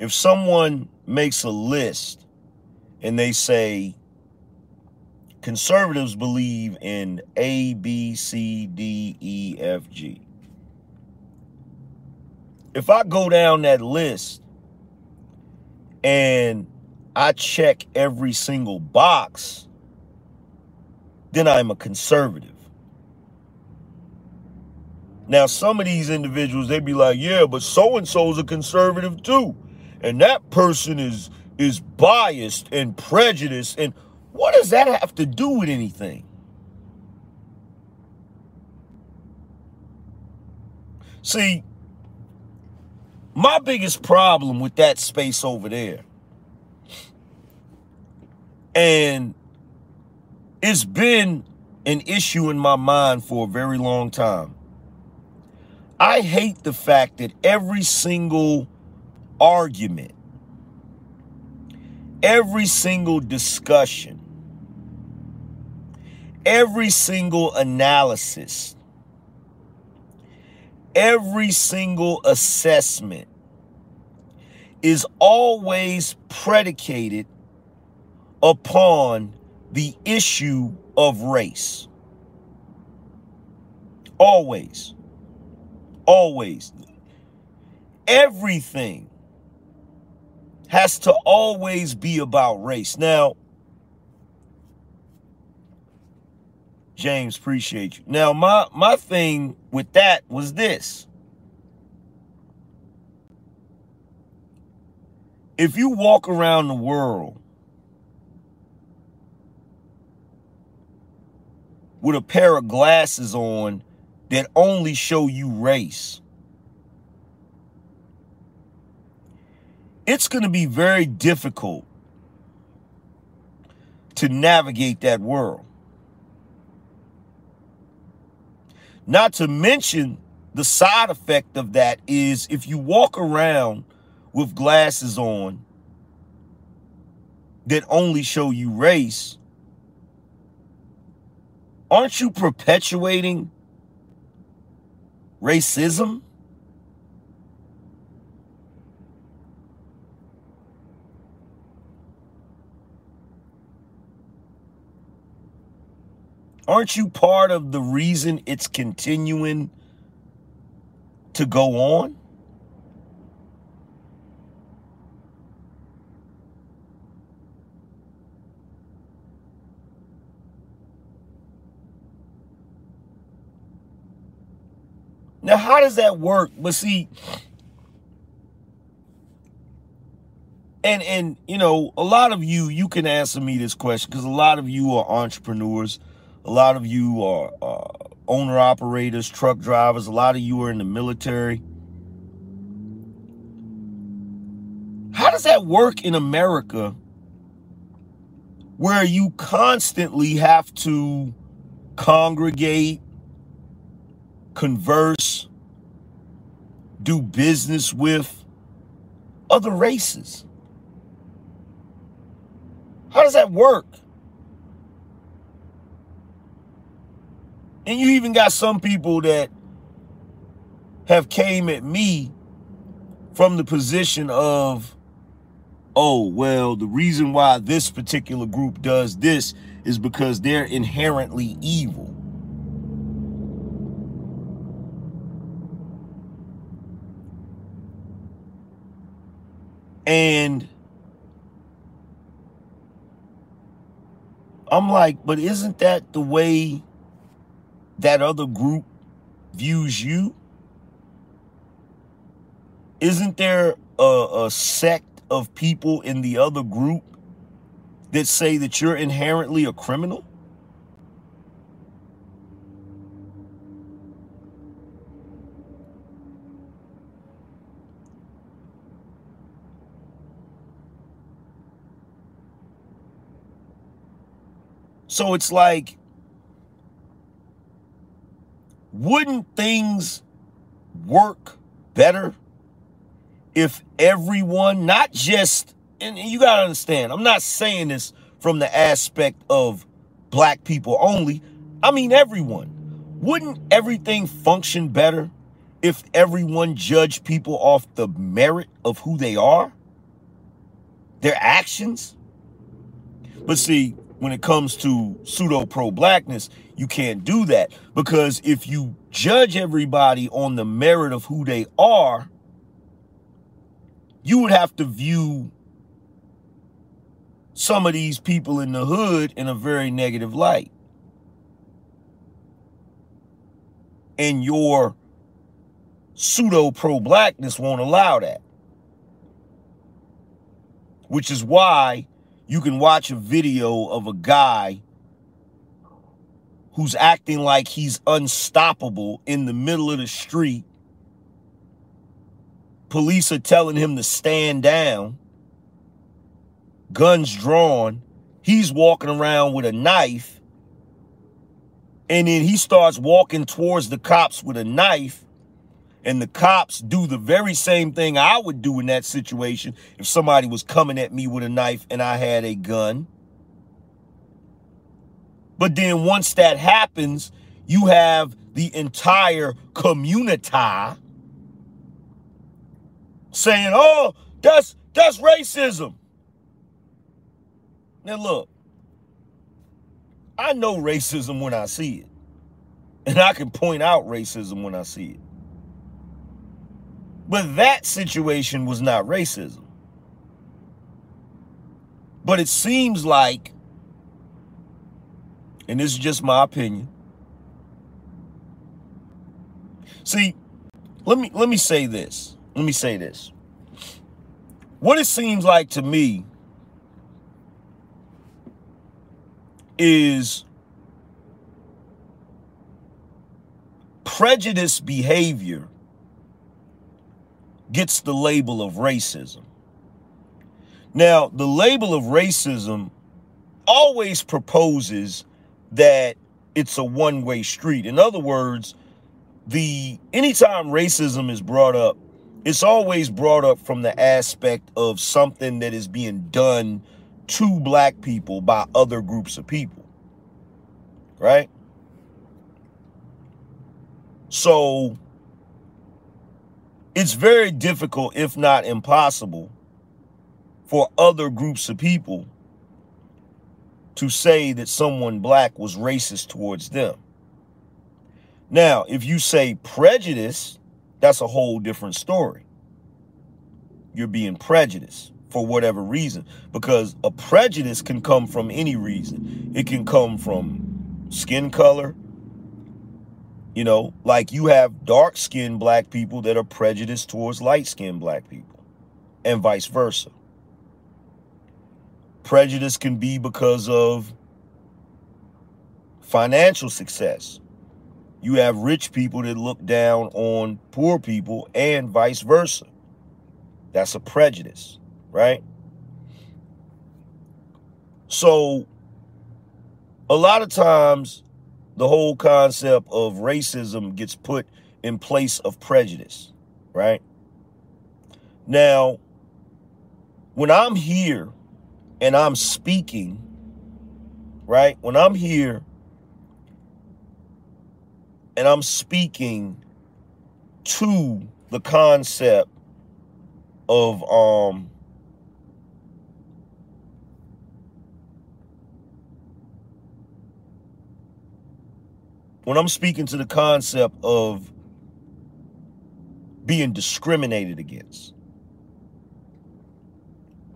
if someone makes a list and they say conservatives believe in A, B, C, D, E, F, G. If I go down that list and I check every single box, then I'm a conservative. Now, some of these individuals, they'd be like, yeah, but so and so's a conservative too and that person is is biased and prejudiced. And what does that have to do with anything? See my biggest problem with that space over there and it's been an issue in my mind for a very long time. I hate the fact that every single argument, every single discussion, every single analysis, every single assessment is always predicated upon the issue of race. Always. Always. Everything has to always be about race. Now, James, appreciate you. Now, my my thing with that was this. if you walk around the world with a pair of glasses on that only show you race, it's going to be very difficult to navigate that world. Not to mention the side effect of that is if you walk around with glasses on that only show you race, aren't you perpetuating racism? Aren't you part of the reason it's continuing to go on? Now, how does that work? But see, and and you know, a lot of you, you can answer me this question because a lot of you are entrepreneurs. A lot of you are uh, owner operators, truck drivers. A lot of you are in the military. How does that work in America where you constantly have to congregate, converse, do business with other races? How does that work? And you even got some people that have came at me from the position of, oh, well, the reason why this particular group does this is because they're inherently evil. And I'm like, but isn't that the way that other group views you? Isn't there a, a sect of people in the other group that say that you're inherently a criminal? So it's like wouldn't things work better if everyone, not just, and you got to understand, I'm not saying this from the aspect of black people only. I mean, everyone. Wouldn't everything function better if everyone judged people off the merit of who they are? Their actions? But see, when it comes to pseudo pro blackness, you can't do that because if you judge everybody on the merit of who they are, you would have to view some of these people in the hood in a very negative light. And your pseudo pro blackness won't allow that. Which is why you can watch a video of a guy who's acting like he's unstoppable in the middle of the street. Police are telling him to stand down, guns drawn. He's walking around with a knife. And then he starts walking towards the cops with a knife and the cops do the very same thing I would do in that situation if somebody was coming at me with a knife and I had a gun. But then once that happens, you have the entire community saying, "Oh, that's that's racism." Now look, I know racism when I see it. And I can point out racism when I see it. But that situation was not racism. But it seems like, and this is just my opinion. See, let me let me say this. Let me say this. What it seems like to me is prejudice behavior gets the label of racism. Now, the label of racism always proposes that it's a one-way street. In other words, the anytime racism is brought up, it's always brought up from the aspect of something that is being done to black people by other groups of people. Right? So it's very difficult, if not impossible, for other groups of people to say that someone black was racist towards them. Now, if you say prejudice, that's a whole different story. You're being prejudiced for whatever reason because a prejudice can come from any reason. It can come from skin color. You know, like you have dark skinned black people that are prejudiced towards light skinned black people and vice versa. Prejudice can be because of financial success. You have rich people that look down on poor people and vice versa. That's a prejudice, right? So, a lot of times, the whole concept of racism gets put in place of prejudice, right? Now, when I'm here and I'm speaking, right? When I'm here and I'm speaking to the concept of um when I'm speaking to the concept of being discriminated against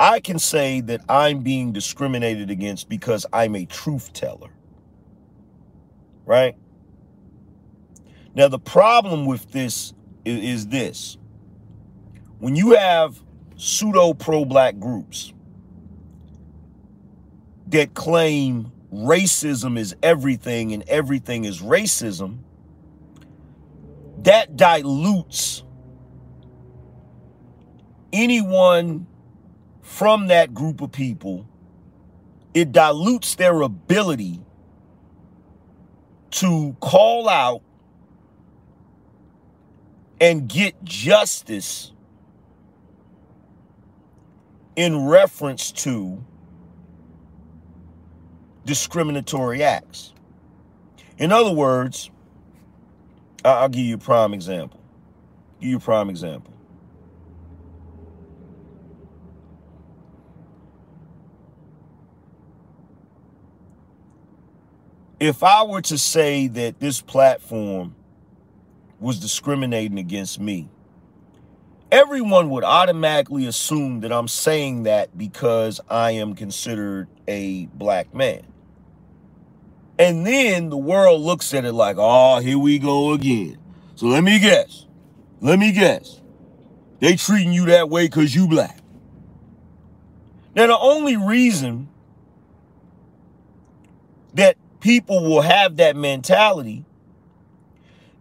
I can say that I'm being discriminated against because I'm a truth teller. Right? Now, the problem with this is, is this. When you have pseudo pro black groups that claim racism is everything and everything is racism, that dilutes anyone from that group of people, it dilutes their ability to call out and get justice in reference to discriminatory acts. In other words, I'll give you a prime example. Give you a prime example. if I were to say that this platform was discriminating against me, everyone would automatically assume that I'm saying that because I am considered a black man. And then the world looks at it like, oh, here we go again. So let me guess. Let me guess. They treating you that way because you black. Now, the only reason that people will have that mentality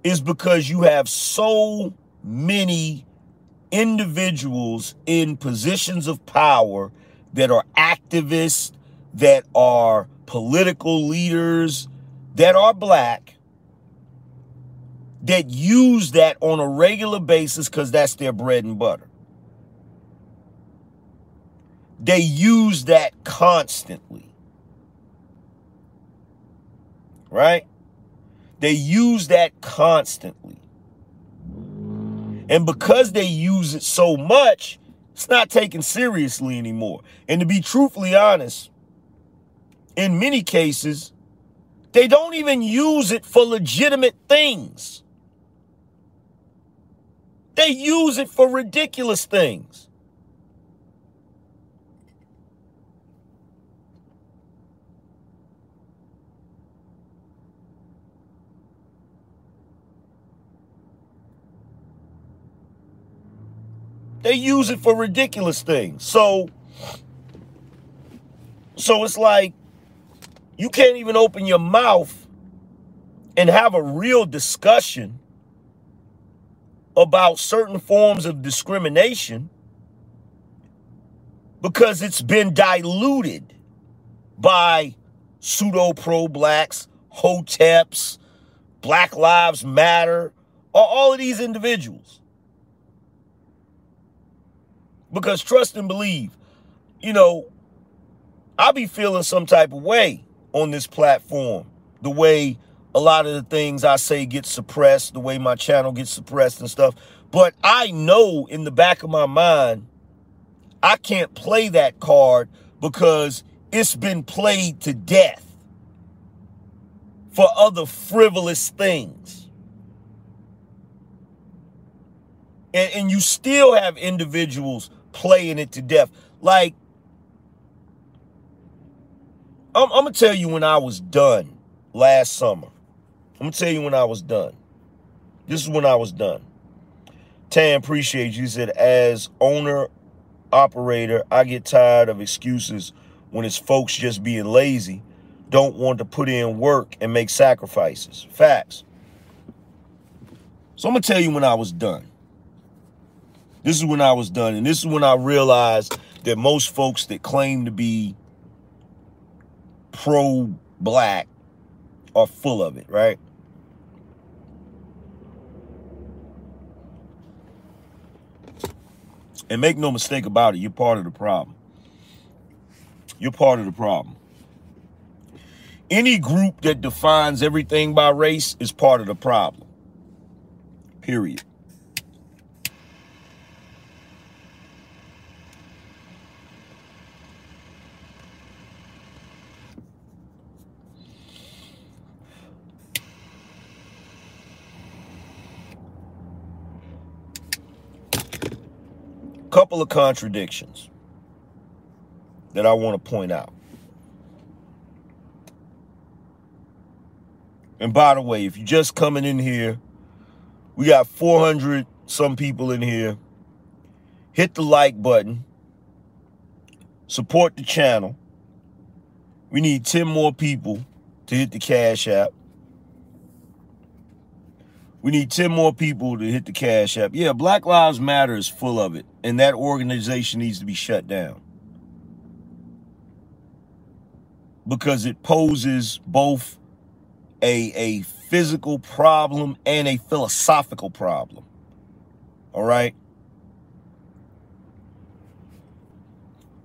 is because you have so many individuals in positions of power that are activists, that are political leaders, that are black, that use that on a regular basis because that's their bread and butter. They use that constantly right? They use that constantly. And because they use it so much, it's not taken seriously anymore. And to be truthfully honest, in many cases, they don't even use it for legitimate things. They use it for ridiculous things. They use it for ridiculous things. So, so it's like you can't even open your mouth and have a real discussion about certain forms of discrimination because it's been diluted by pseudo pro blacks, hoteps, Black Lives Matter, or all of these individuals. Because trust and believe, you know, I'll be feeling some type of way on this platform. The way a lot of the things I say get suppressed, the way my channel gets suppressed and stuff. But I know in the back of my mind, I can't play that card because it's been played to death for other frivolous things. And, and you still have individuals playing it to death. Like, I'm, I'm to tell you when I was done last summer. I'm to tell you when I was done. This is when I was done. Tan, appreciate you. said, as owner, operator, I get tired of excuses when it's folks just being lazy, don't want to put in work and make sacrifices. Facts. So I'm to tell you when I was done. This is when I was done. And this is when I realized that most folks that claim to be pro black are full of it, right? And make no mistake about it, you're part of the problem. You're part of the problem. Any group that defines everything by race is part of the problem. Period. Couple of contradictions that I want to point out. And by the way, if you're just coming in here, we got 400 some people in here. Hit the like button. Support the channel. We need 10 more people to hit the Cash App. We need 10 more people to hit the Cash App. Yeah, Black Lives Matter is full of it, and that organization needs to be shut down. because it poses both a, a physical problem and a philosophical problem. All right?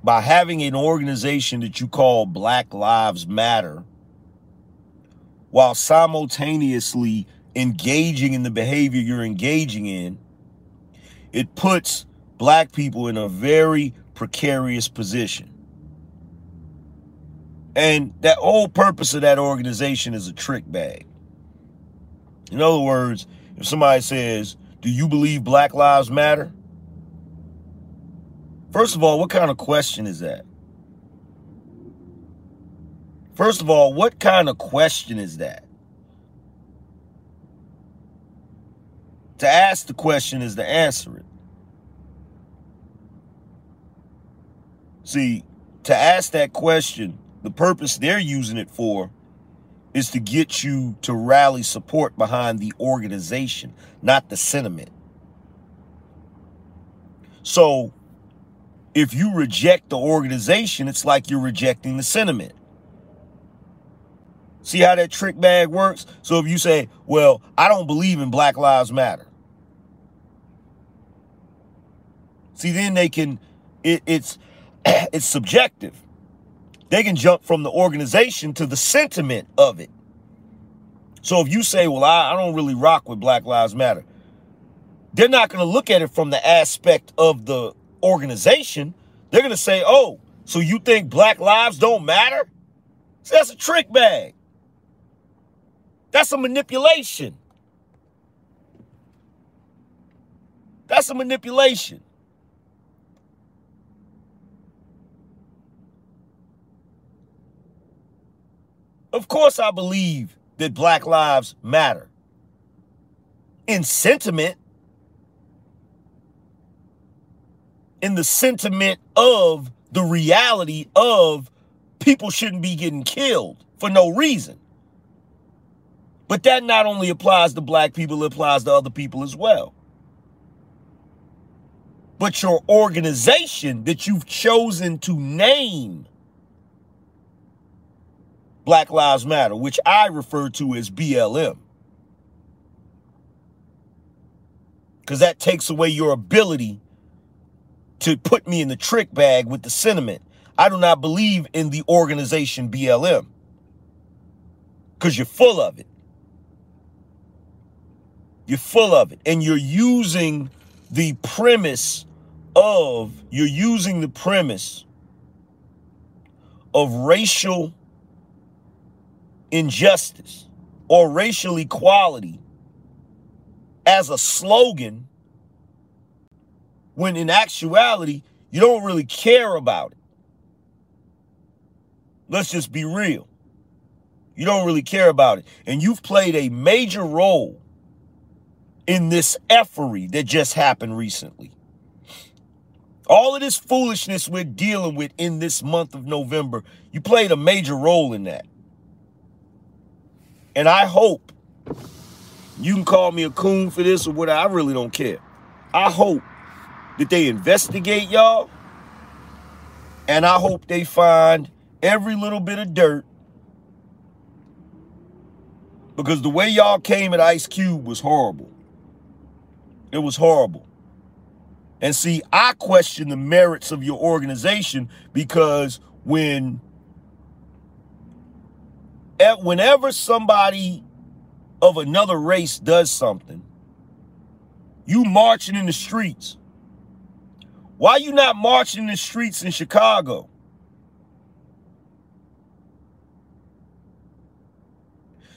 By having an organization that you call Black Lives Matter, while simultaneously engaging in the behavior you're engaging in, it puts black people in a very precarious position. And that whole purpose of that organization is a trick bag. In other words, if somebody says, Do you believe Black Lives Matter? First of all, what kind of question is that? First of all, what kind of question is that? To ask the question is to answer it. See, to ask that question the purpose they're using it for is to get you to rally support behind the organization, not the sentiment. So if you reject the organization, it's like you're rejecting the sentiment. See how that trick bag works? So if you say, well, I don't believe in Black Lives Matter. See, then they can, it, it's, it's subjective they can jump from the organization to the sentiment of it. So if you say, well, I, I don't really rock with Black Lives Matter, they're not going to look at it from the aspect of the organization. They're going to say, oh, so you think black lives don't matter? See, that's a trick bag. That's a manipulation. That's a manipulation. Of course, I believe that Black Lives Matter. In sentiment, in the sentiment of the reality of people shouldn't be getting killed for no reason. But that not only applies to black people, it applies to other people as well. But your organization that you've chosen to name Black Lives Matter, which I refer to as BLM. Because that takes away your ability to put me in the trick bag with the sentiment. I do not believe in the organization BLM. Because you're full of it. You're full of it. And you're using the premise of, you're using the premise of racial injustice or racial equality as a slogan when in actuality, you don't really care about it. Let's just be real. You don't really care about it. And you've played a major role in this effery that just happened recently. All of this foolishness we're dealing with in this month of November, you played a major role in that. And I hope you can call me a coon for this or whatever. I really don't care. I hope that they investigate y'all. And I hope they find every little bit of dirt. Because the way y'all came at Ice Cube was horrible. It was horrible. And see, I question the merits of your organization because when whenever somebody of another race does something, you marching in the streets. Why you not marching in the streets in Chicago?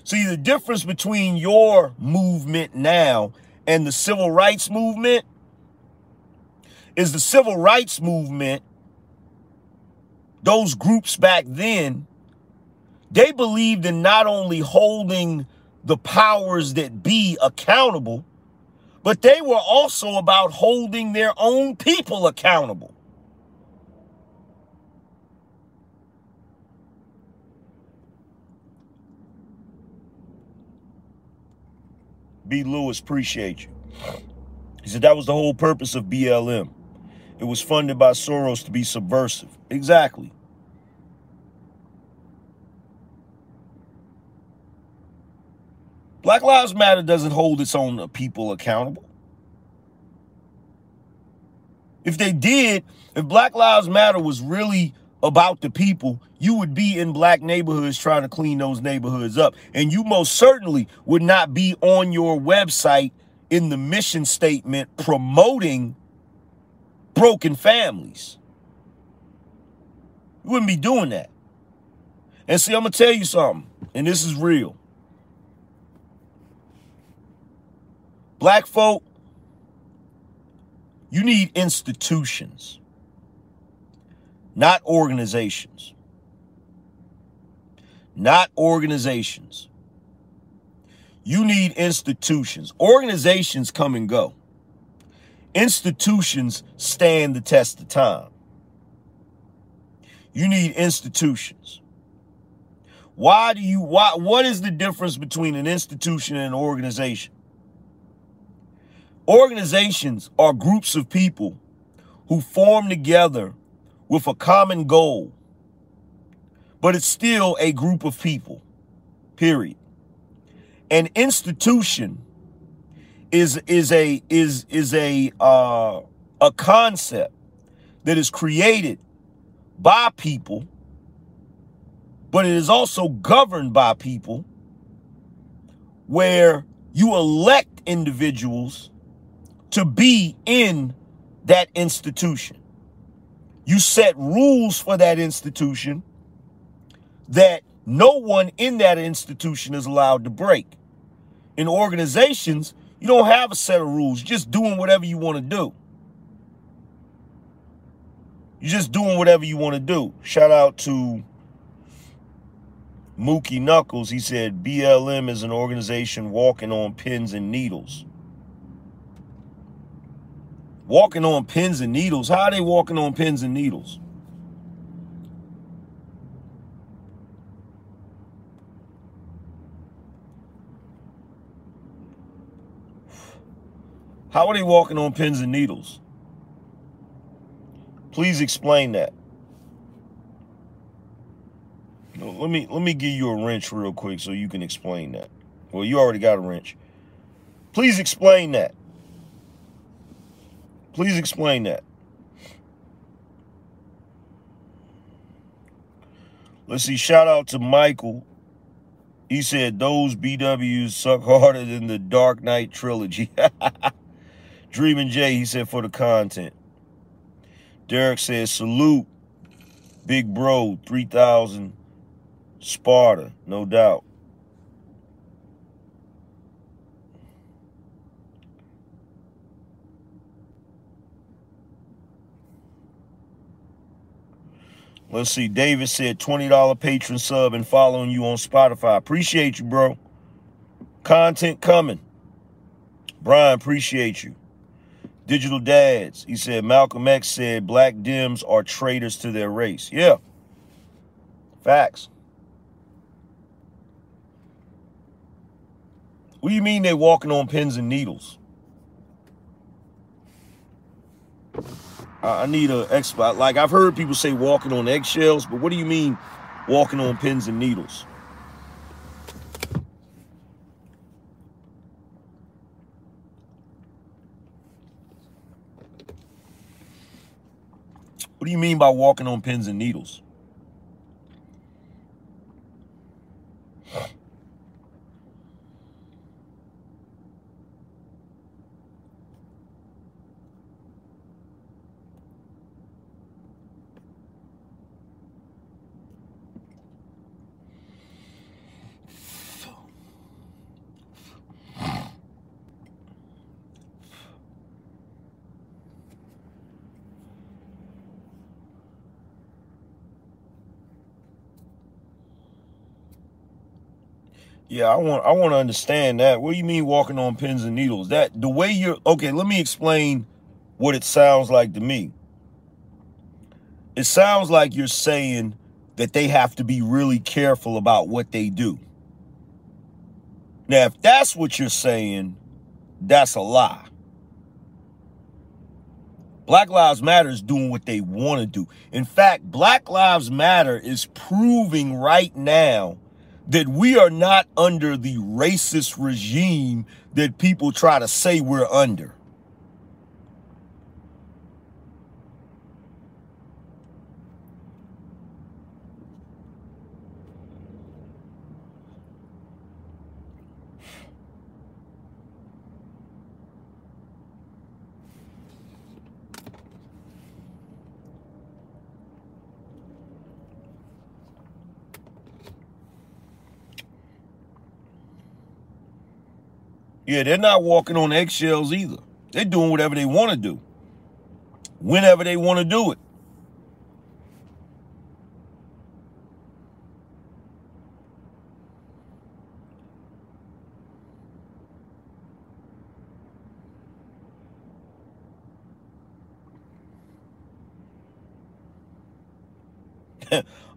See, the difference between your movement now and the civil rights movement is the civil rights movement, those groups back then they believed in not only holding the powers that be accountable, but they were also about holding their own people accountable. B. Lewis, appreciate you. He said that was the whole purpose of BLM. It was funded by Soros to be subversive. Exactly. Black Lives Matter doesn't hold its own people accountable. If they did, if Black Lives Matter was really about the people, you would be in black neighborhoods trying to clean those neighborhoods up. And you most certainly would not be on your website in the mission statement promoting broken families. You wouldn't be doing that. And see, I'm going to tell you something, and this is real. Black folk, you need institutions, not organizations. Not organizations. You need institutions. Organizations come and go. Institutions stand the test of time. You need institutions. Why do you why what is the difference between an institution and an organization? Organizations are groups of people who form together with a common goal, but it's still a group of people, period. An institution is is a is is a uh, a concept that is created by people, but it is also governed by people where you elect individuals to be in that institution. You set rules for that institution that no one in that institution is allowed to break. In organizations, you don't have a set of rules, You're just doing whatever you want to do. You're just doing whatever you want to do. Shout out to Mookie Knuckles. He said BLM is an organization walking on pins and needles. Walking on pins and needles. How are they walking on pins and needles? How are they walking on pins and needles? Please explain that. Let me let me give you a wrench real quick so you can explain that. Well, you already got a wrench. Please explain that. Please explain that. Let's see. Shout out to Michael. He said those BWs suck harder than the Dark Knight trilogy. Dreaming Jay, he said for the content. Derek says salute. Big bro, 3,000 Sparta, no doubt. Let's see. David said $20 patron sub and following you on Spotify. Appreciate you, bro. Content coming. Brian, appreciate you. Digital Dads. He said Malcolm X said black Dems are traitors to their race. Yeah. Facts. What do you mean they walking on pins and needles? I need an expert. Like I've heard people say walking on eggshells, but what do you mean walking on pins and needles? What do you mean by walking on pins and needles? Yeah, I want I want to understand that. What do you mean walking on pins and needles? That the way you're okay, let me explain what it sounds like to me. It sounds like you're saying that they have to be really careful about what they do. Now, if that's what you're saying, that's a lie. Black Lives Matter is doing what they want to do. In fact, Black Lives Matter is proving right now that we are not under the racist regime that people try to say we're under. Yeah, they're not walking on eggshells either. They're doing whatever they want to do, whenever they want to do it.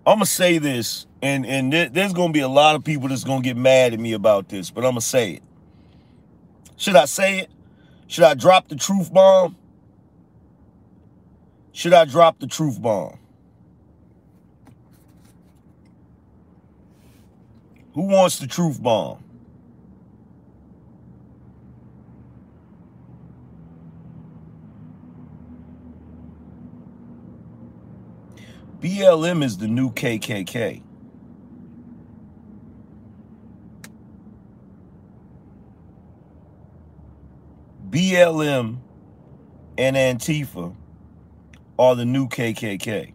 I'm gonna say this, and and there's gonna be a lot of people that's gonna get mad at me about this, but I'm gonna say it. Should I say it? Should I drop the truth bomb? Should I drop the truth bomb? Who wants the truth bomb? BLM is the new KKK. BLM and Antifa are the new KKK.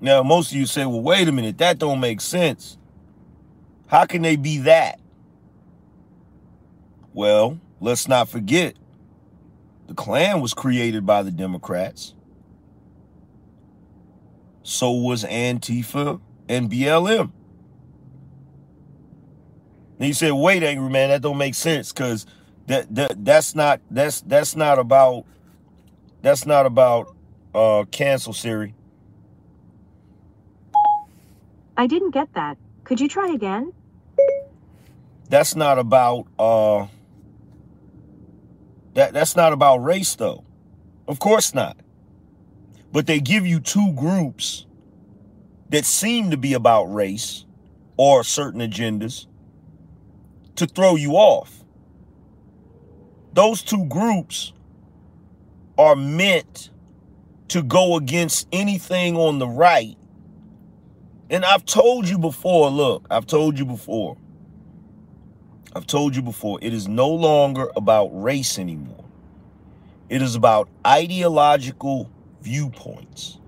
Now, most of you say, well, wait a minute, that don't make sense. How can they be that? Well, let's not forget, the Klan was created by the Democrats. So was Antifa and BLM. And he said, wait, angry man, that don't make sense because that, that that's not that's that's not about that's not about uh cancel Siri. I didn't get that. Could you try again? That's not about uh that that's not about race though. Of course not. But they give you two groups that seem to be about race or certain agendas to throw you off. Those two groups are meant to go against anything on the right. And I've told you before, look, I've told you before. I've told you before, it is no longer about race anymore. It is about ideological viewpoints.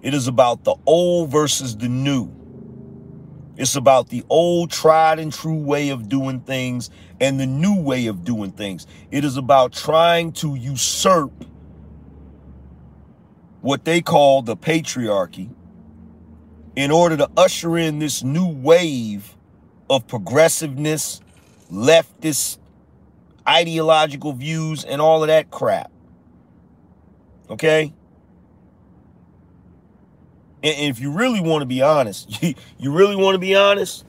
It is about the old versus the new. It's about the old tried and true way of doing things and the new way of doing things. It is about trying to usurp what they call the patriarchy in order to usher in this new wave of progressiveness, leftist ideological views, and all of that crap. Okay? And if you really want to be honest, you, really want to be honest?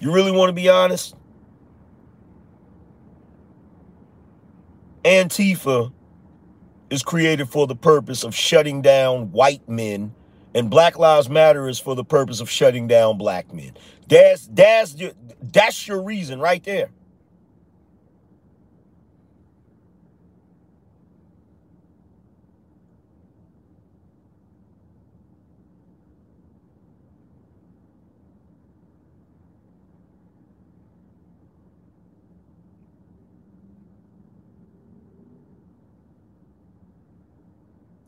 You really want to be honest? Antifa is created for the purpose of shutting down white men, and Black Lives Matter is for the purpose of shutting down black men. That's that's your, that's your reason right there.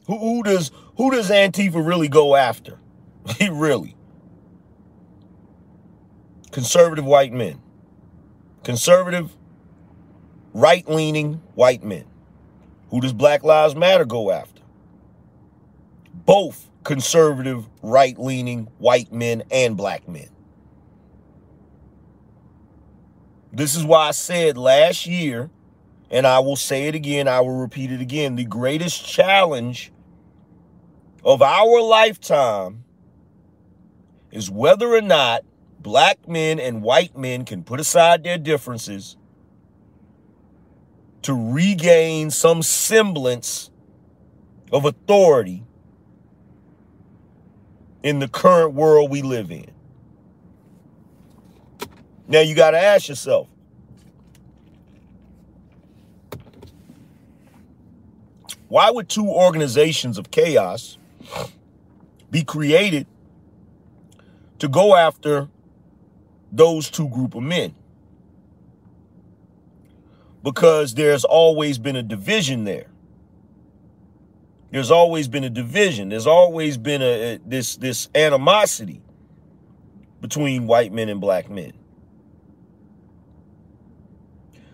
Who, who does who does Antifa really go after? He really. Conservative white men. Conservative, right-leaning white men. Who does Black Lives Matter go after? Both conservative, right-leaning white men and black men. This is why I said last year, and I will say it again, I will repeat it again, the greatest challenge of our lifetime is whether or not black men and white men can put aside their differences to regain some semblance of authority in the current world we live in. Now you got to ask yourself, why would two organizations of chaos be created to go after those two group of men. Because there's always been a division there. There's always been a division. There's always been a, a this this animosity between white men and black men.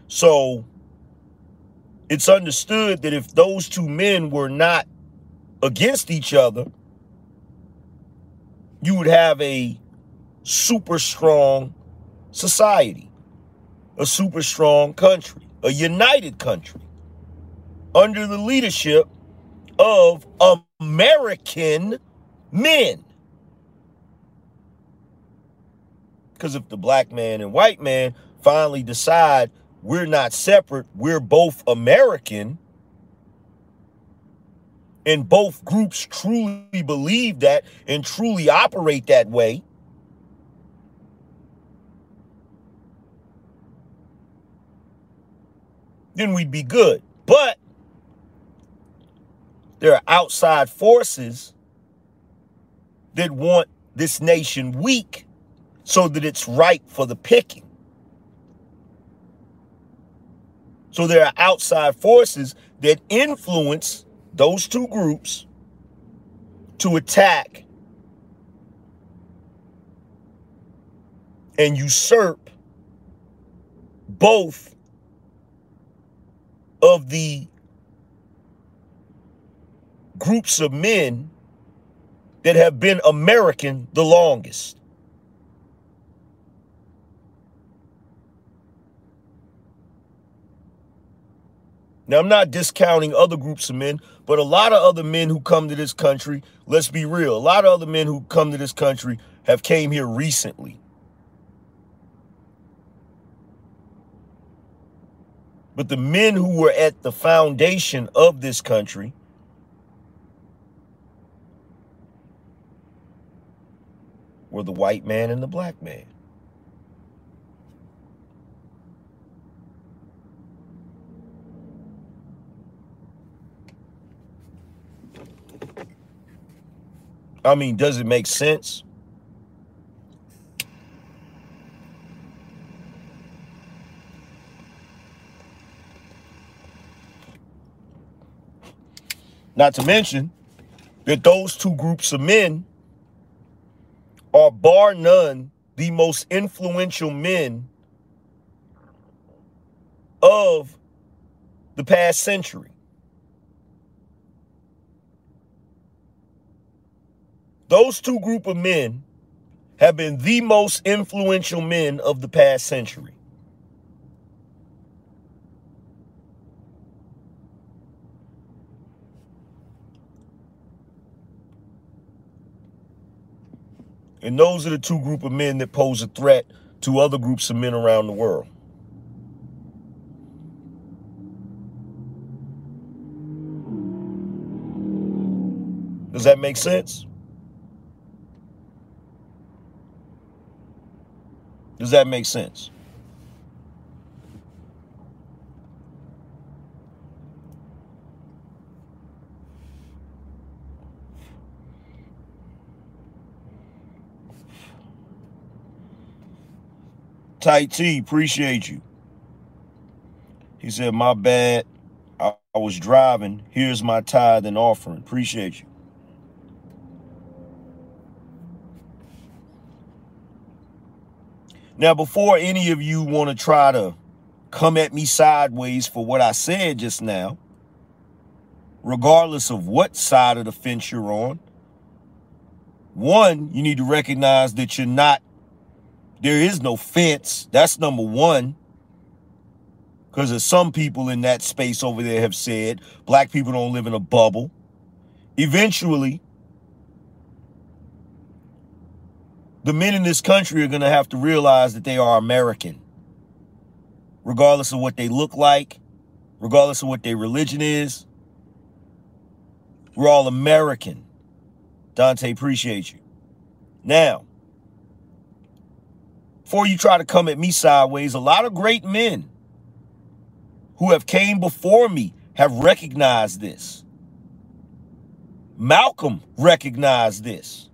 So it's understood that if those two men were not against each other, you would have a super strong society, a super strong country, a united country under the leadership of American men. Because if the black man and white man finally decide we're not separate, we're both American, and both groups truly believe that and truly operate that way, then we'd be good. But there are outside forces that want this nation weak so that it's ripe for the picking. So there are outside forces that influence those two groups to attack and usurp both of the groups of men that have been American the longest. Now, I'm not discounting other groups of men, but a lot of other men who come to this country, let's be real, a lot of other men who come to this country have came here recently. But the men who were at the foundation of this country were the white man and the black man. I mean, does it make sense? Not to mention that those two groups of men are bar none the most influential men of the past century. Those two group of men have been the most influential men of the past century. And those are the two group of men that pose a threat to other groups of men around the world. Does that make sense? Does that make sense? Tight T, appreciate you. He said, My bad. I, I was driving. Here's my tithe and offering. Appreciate you. Now, before any of you want to try to come at me sideways for what I said just now, regardless of what side of the fence you're on, one, you need to recognize that you're not there is no fence. That's number one. Because as some people in that space over there have said, black people don't live in a bubble. Eventually, the men in this country are going to have to realize that they are American. Regardless of what they look like, regardless of what their religion is. We're all American. Dante, appreciate you. Now, before you try to come at me sideways, a lot of great men who have came before me have recognized this. Malcolm recognized this.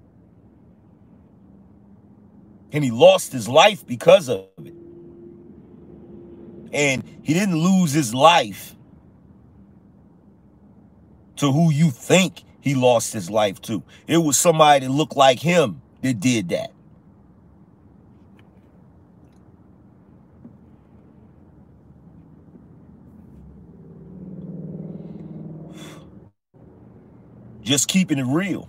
And he lost his life because of it. And he didn't lose his life to who you think he lost his life to. It was somebody that looked like him that did that. Just keeping it real.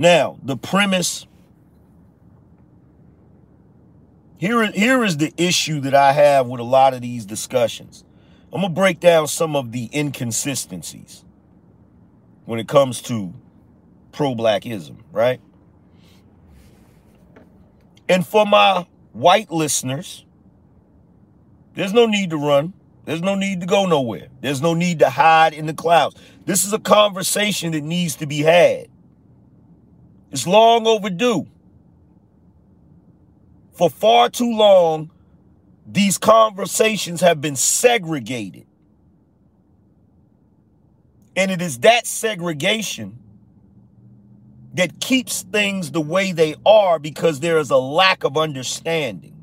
Now, the premise here, here is the issue that I have with a lot of these discussions. I'm going to break down some of the inconsistencies when it comes to pro-blackism, right? And for my white listeners, there's no need to run. There's no need to go nowhere. There's no need to hide in the clouds. This is a conversation that needs to be had. It's long overdue. For far too long, these conversations have been segregated. And it is that segregation that keeps things the way they are because there is a lack of understanding.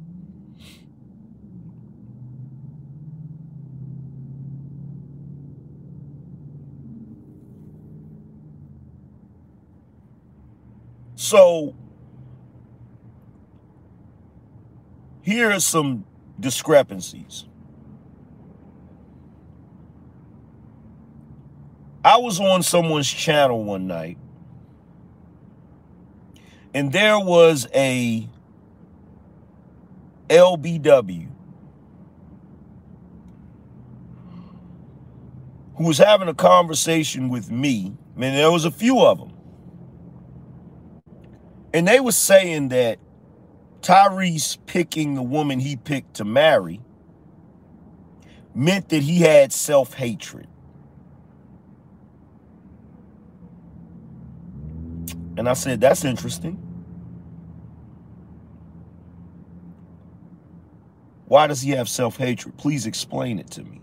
So here are some discrepancies. I was on someone's channel one night and there was a LBW who was having a conversation with me. I mean, there was a few of them. And they were saying that Tyrese picking the woman he picked to marry meant that he had self-hatred. And I said, that's interesting. Why does he have self-hatred? Please explain it to me.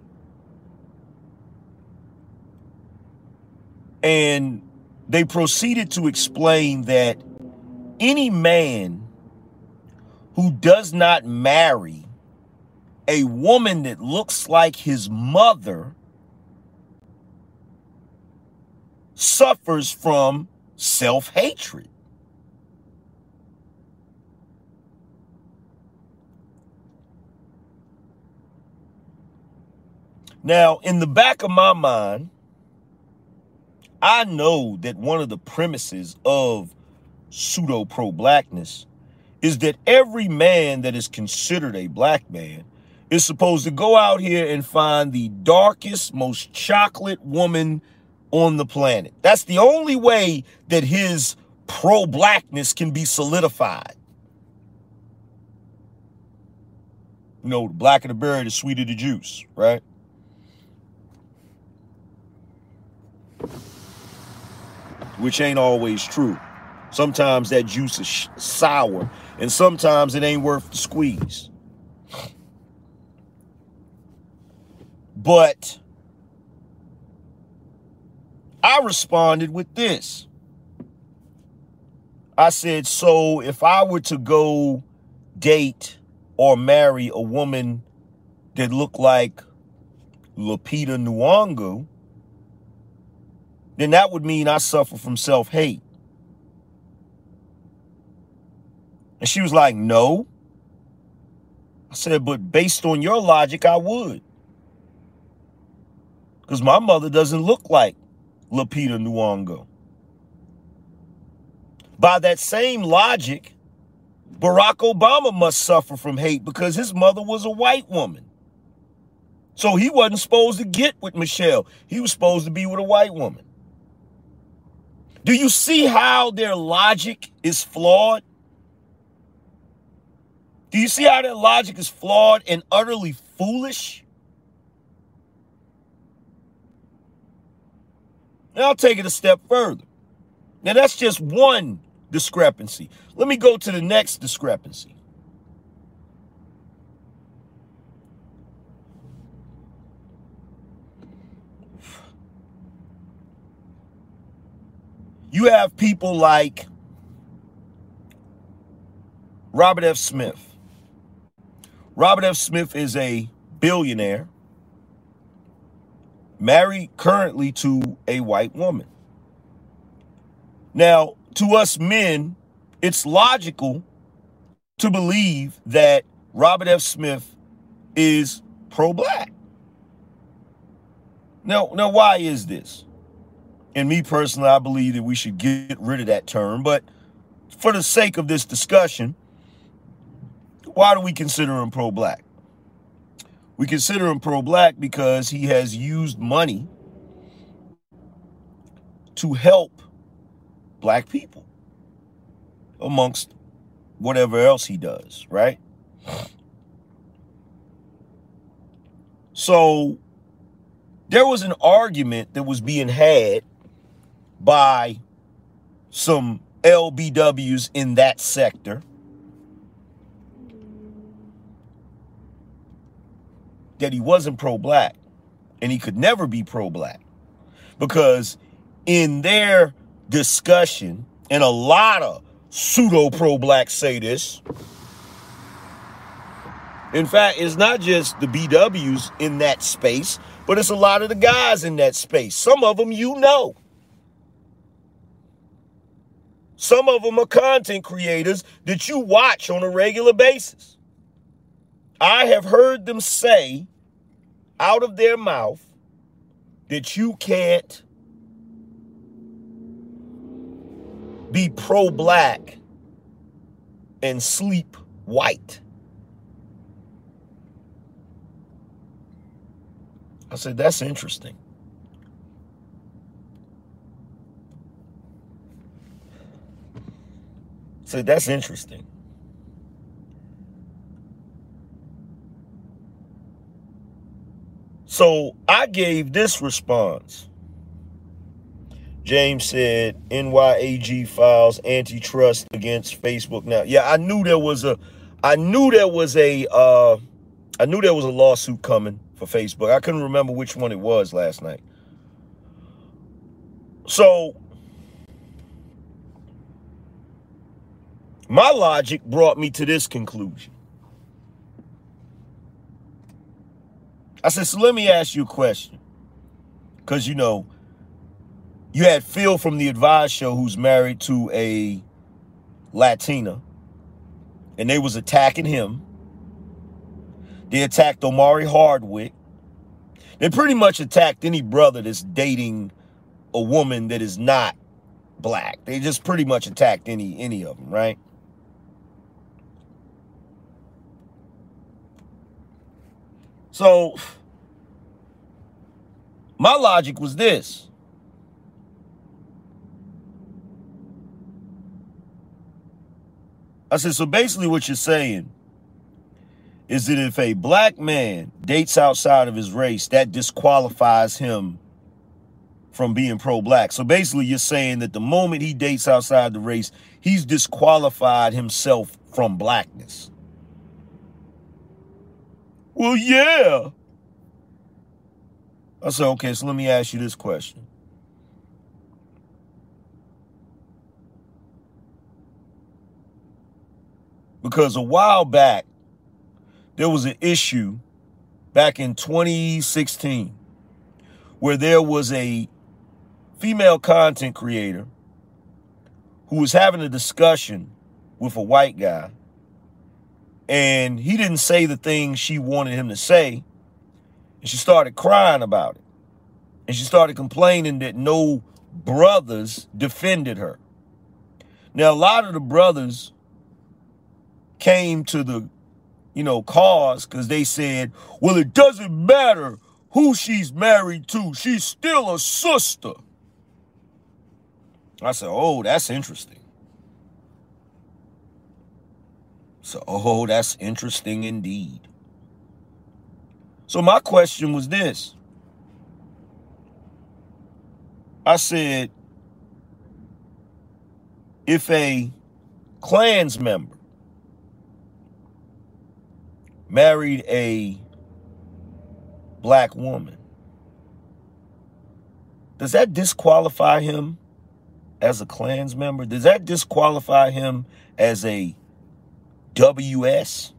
And they proceeded to explain that any man who does not marry a woman that looks like his mother suffers from self-hatred. Now, in the back of my mind, I know that one of the premises of pseudo pro blackness is that every man that is considered a black man is supposed to go out here and find the darkest, most chocolate woman on the planet. That's the only way that his pro blackness can be solidified. You know, the blacker the berry, the sweeter the juice, right? which ain't always true. Sometimes that juice is sour, and sometimes it ain't worth the squeeze. But I responded with this. I said, so if I were to go date or marry a woman that looked like Lupita Nyong'o, then that would mean I suffer from self-hate. And she was like, no. I said, but based on your logic, I would. Because my mother doesn't look like Lupita Nyong'o. By that same logic, Barack Obama must suffer from hate because his mother was a white woman. So he wasn't supposed to get with Michelle. He was supposed to be with a white woman. Do you see how their logic is flawed? Do you see how their logic is flawed and utterly foolish? Now I'll take it a step further. Now that's just one discrepancy. Let me go to the next discrepancy. You have people like Robert F. Smith. Robert F. Smith is a billionaire, married currently to a white woman. Now, to us men, it's logical to believe that Robert F. Smith is pro-black. Now, now, why is this? And me personally, I believe that we should get rid of that term. But for the sake of this discussion, why do we consider him pro-black? We consider him pro-black because he has used money to help black people amongst whatever else he does, right? So there was an argument that was being had by some LBWs in that sector. That he wasn't pro-black and he could never be pro-black because in their discussion, and a lot of pseudo pro-black say this, in fact, it's not just the BWs in that space, but it's a lot of the guys in that space. Some of them you know. Some of them are content creators that you watch on a regular basis. I have heard them say out of their mouth that you can't be pro black and sleep white. I said, that's interesting. I said, that's interesting. So I gave this response. James said NYAG files antitrust against Facebook now. Yeah, I knew there was a I knew there was a uh I knew there was a lawsuit coming for Facebook. I couldn't remember which one it was last night. So my logic brought me to this conclusion. I said, so let me ask you a question. Because, you know, you had Phil from the Advice Show who's married to a Latina, and they was attacking him. They attacked Omari Hardwick. They pretty much attacked any brother that's dating a woman that is not black. They just pretty much attacked any any of them, right? So my logic was this. I said, so basically what you're saying is that if a black man dates outside of his race, that disqualifies him from being pro-black. So basically you're saying that the moment he dates outside the race, he's disqualified himself from blackness. Well, yeah. I said, okay, so let me ask you this question. Because a while back, there was an issue back in 2016 where there was a female content creator who was having a discussion with a white guy and he didn't say the things she wanted him to say. And she started crying about it. And she started complaining that no brothers defended her. Now, a lot of the brothers came to the, you know, cause because they said, well, it doesn't matter who she's married to. She's still a sister. I said, oh, that's interesting. So, oh, that's interesting indeed. So my question was this. I said, if a Klans member married a black woman, does that disqualify him as a Klans member? Does that disqualify him as a WS?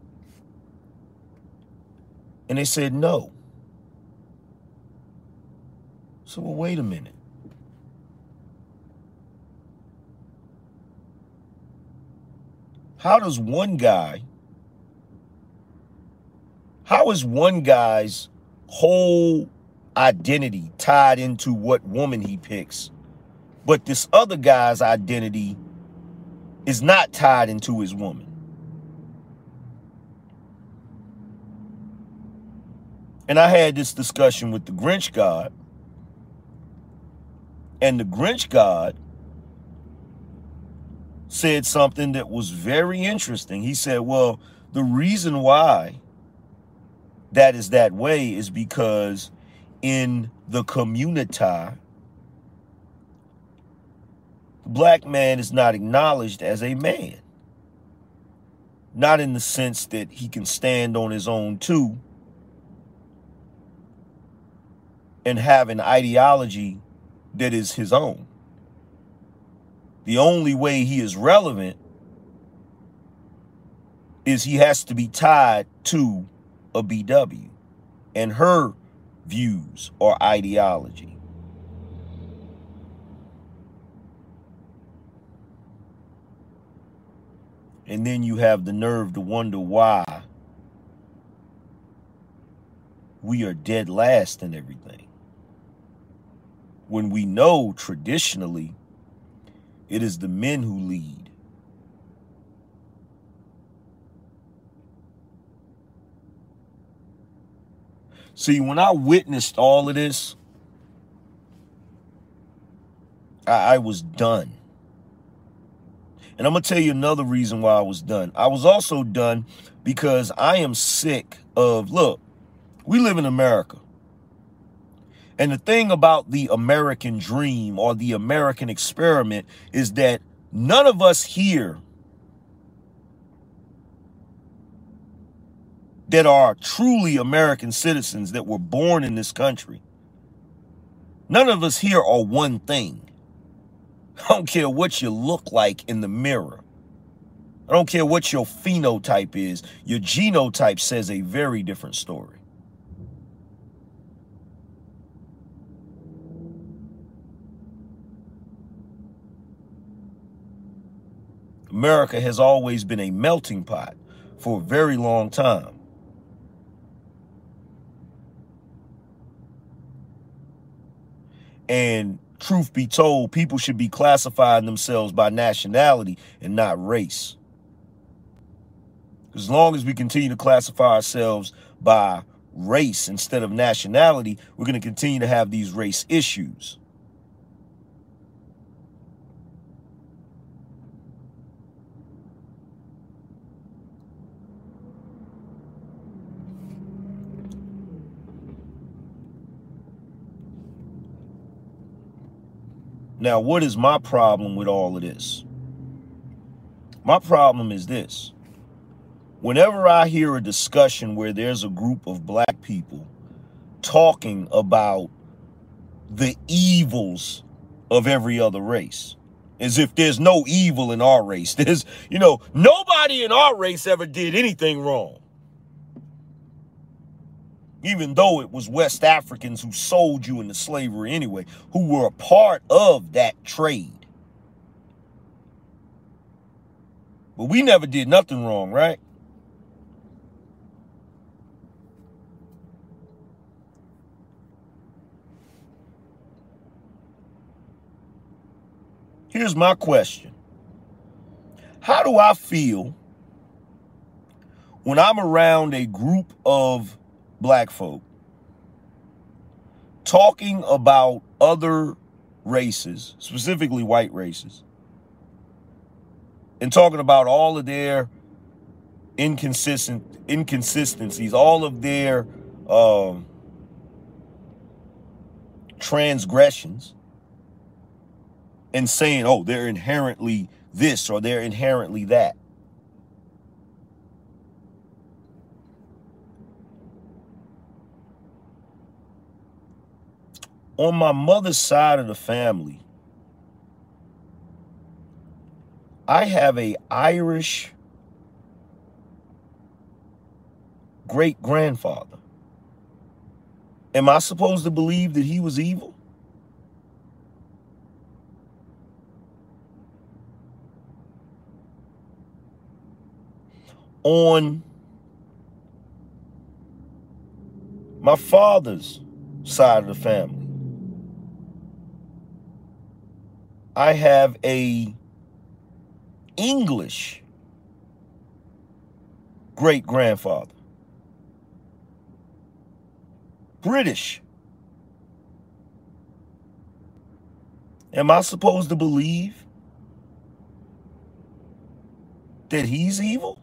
And they said no. So, well, wait a minute. How does one guy, how is one guy's whole identity tied into what woman he picks, but this other guy's identity is not tied into his woman? And I had this discussion with the Grinch God. And the Grinch God said something that was very interesting. He said, well, the reason why that is that way is because in the community, the black man is not acknowledged as a man. Not in the sense that he can stand on his own too, and have an ideology that is his own. The only way he is relevant is he has to be tied to a BW and her views or ideology. And then you have the nerve to wonder why we are dead last in everything when we know traditionally it is the men who lead. See, when I witnessed all of this, I, I was done. And I'm going to tell you another reason why I was done. I was also done because I am sick of, look, we live in America. And the thing about the American dream or the American experiment is that none of us here that are truly American citizens that were born in this country, none of us here are one thing. I don't care what you look like in the mirror. I don't care what your phenotype is. Your genotype says a very different story. America has always been a melting pot for a very long time. And truth be told, people should be classifying themselves by nationality and not race. As long as we continue to classify ourselves by race instead of nationality, we're going to continue to have these race issues. Now, what is my problem with all of this? My problem is this. Whenever I hear a discussion where there's a group of black people talking about the evils of every other race, as if there's no evil in our race. There's, you know, nobody in our race ever did anything wrong even though it was West Africans who sold you into slavery anyway, who were a part of that trade. But we never did nothing wrong, right? Here's my question. How do I feel when I'm around a group of black folk talking about other races, specifically white races, and talking about all of their inconsistent inconsistencies, all of their um, transgressions, and saying, "Oh, they're inherently this or they're inherently that." On my mother's side of the family, I have a Irish great grandfather. Am I supposed to believe that he was evil? On my father's side of the family, I have a English great grandfather. British. Am I supposed to believe that he's evil?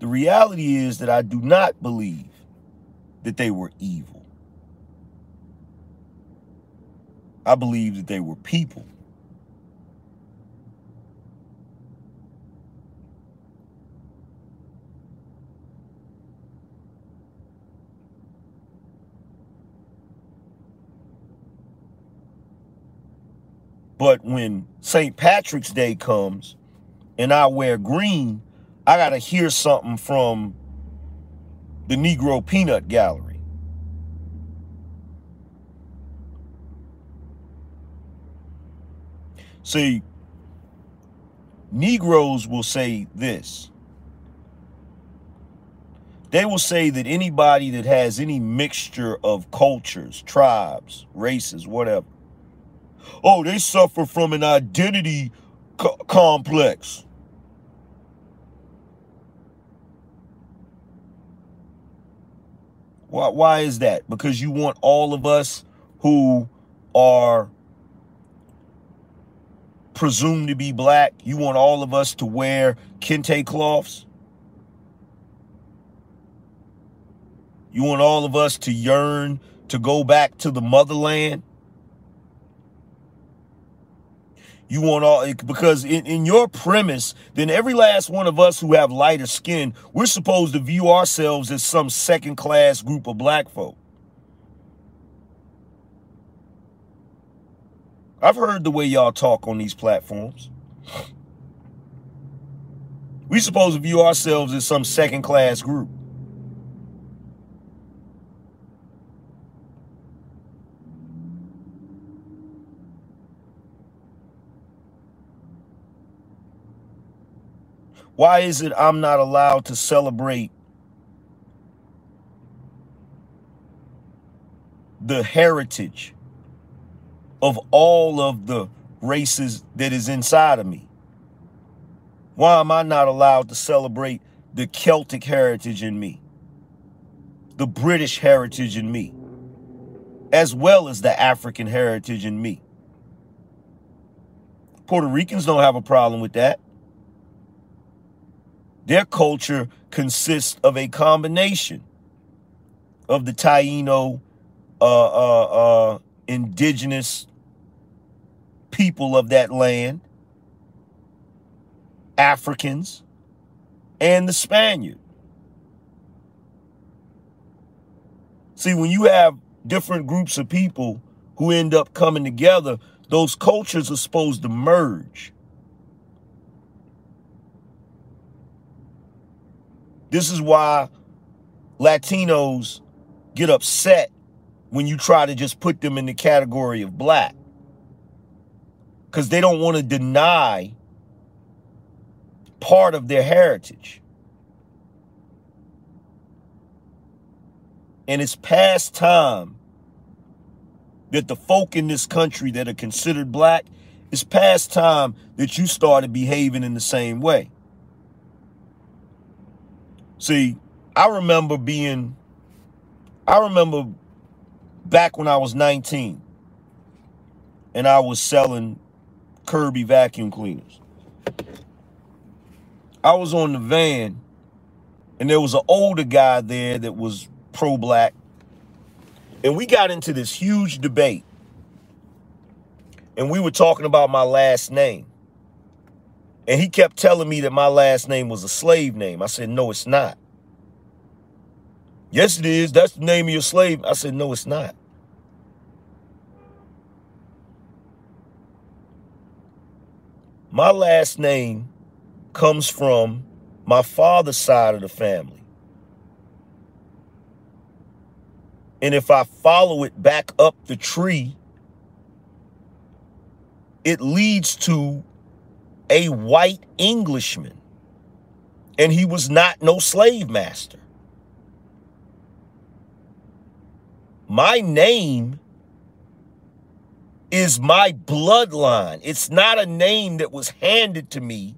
The reality is that I do not believe that they were evil. I believe that they were people. But when St. Patrick's Day comes and I wear green, I got to hear something from the Negro Peanut Gallery. See, Negroes will say this. They will say that anybody that has any mixture of cultures, tribes, races, whatever, oh, they suffer from an identity co complex. Why, why is that? Because you want all of us who are presumed to be black, you want all of us to wear kente cloths? You want all of us to yearn to go back to the motherland? You want all because in, in your premise, then every last one of us who have lighter skin, we're supposed to view ourselves as some second class group of black folk. I've heard the way y'all talk on these platforms. We supposed to view ourselves as some second class group. Why is it I'm not allowed to celebrate the heritage of all of the races that is inside of me? Why am I not allowed to celebrate the Celtic heritage in me, the British heritage in me, as well as the African heritage in me? Puerto Ricans don't have a problem with that. Their culture consists of a combination of the Taino uh, uh, uh, indigenous people of that land, Africans, and the Spaniard. See, when you have different groups of people who end up coming together, those cultures are supposed to merge. This is why Latinos get upset when you try to just put them in the category of black. Because they don't want to deny part of their heritage. And it's past time that the folk in this country that are considered black, it's past time that you started behaving in the same way. See, I remember being, I remember back when I was 19 and I was selling Kirby vacuum cleaners. I was on the van and there was an older guy there that was pro black. And we got into this huge debate. And we were talking about my last name. And he kept telling me that my last name was a slave name. I said, no, it's not. Yes, it is. That's the name of your slave. I said, no, it's not. My last name comes from my father's side of the family. And if I follow it back up the tree, it leads to a white Englishman. And he was not no slave master. My name is my bloodline. It's not a name that was handed to me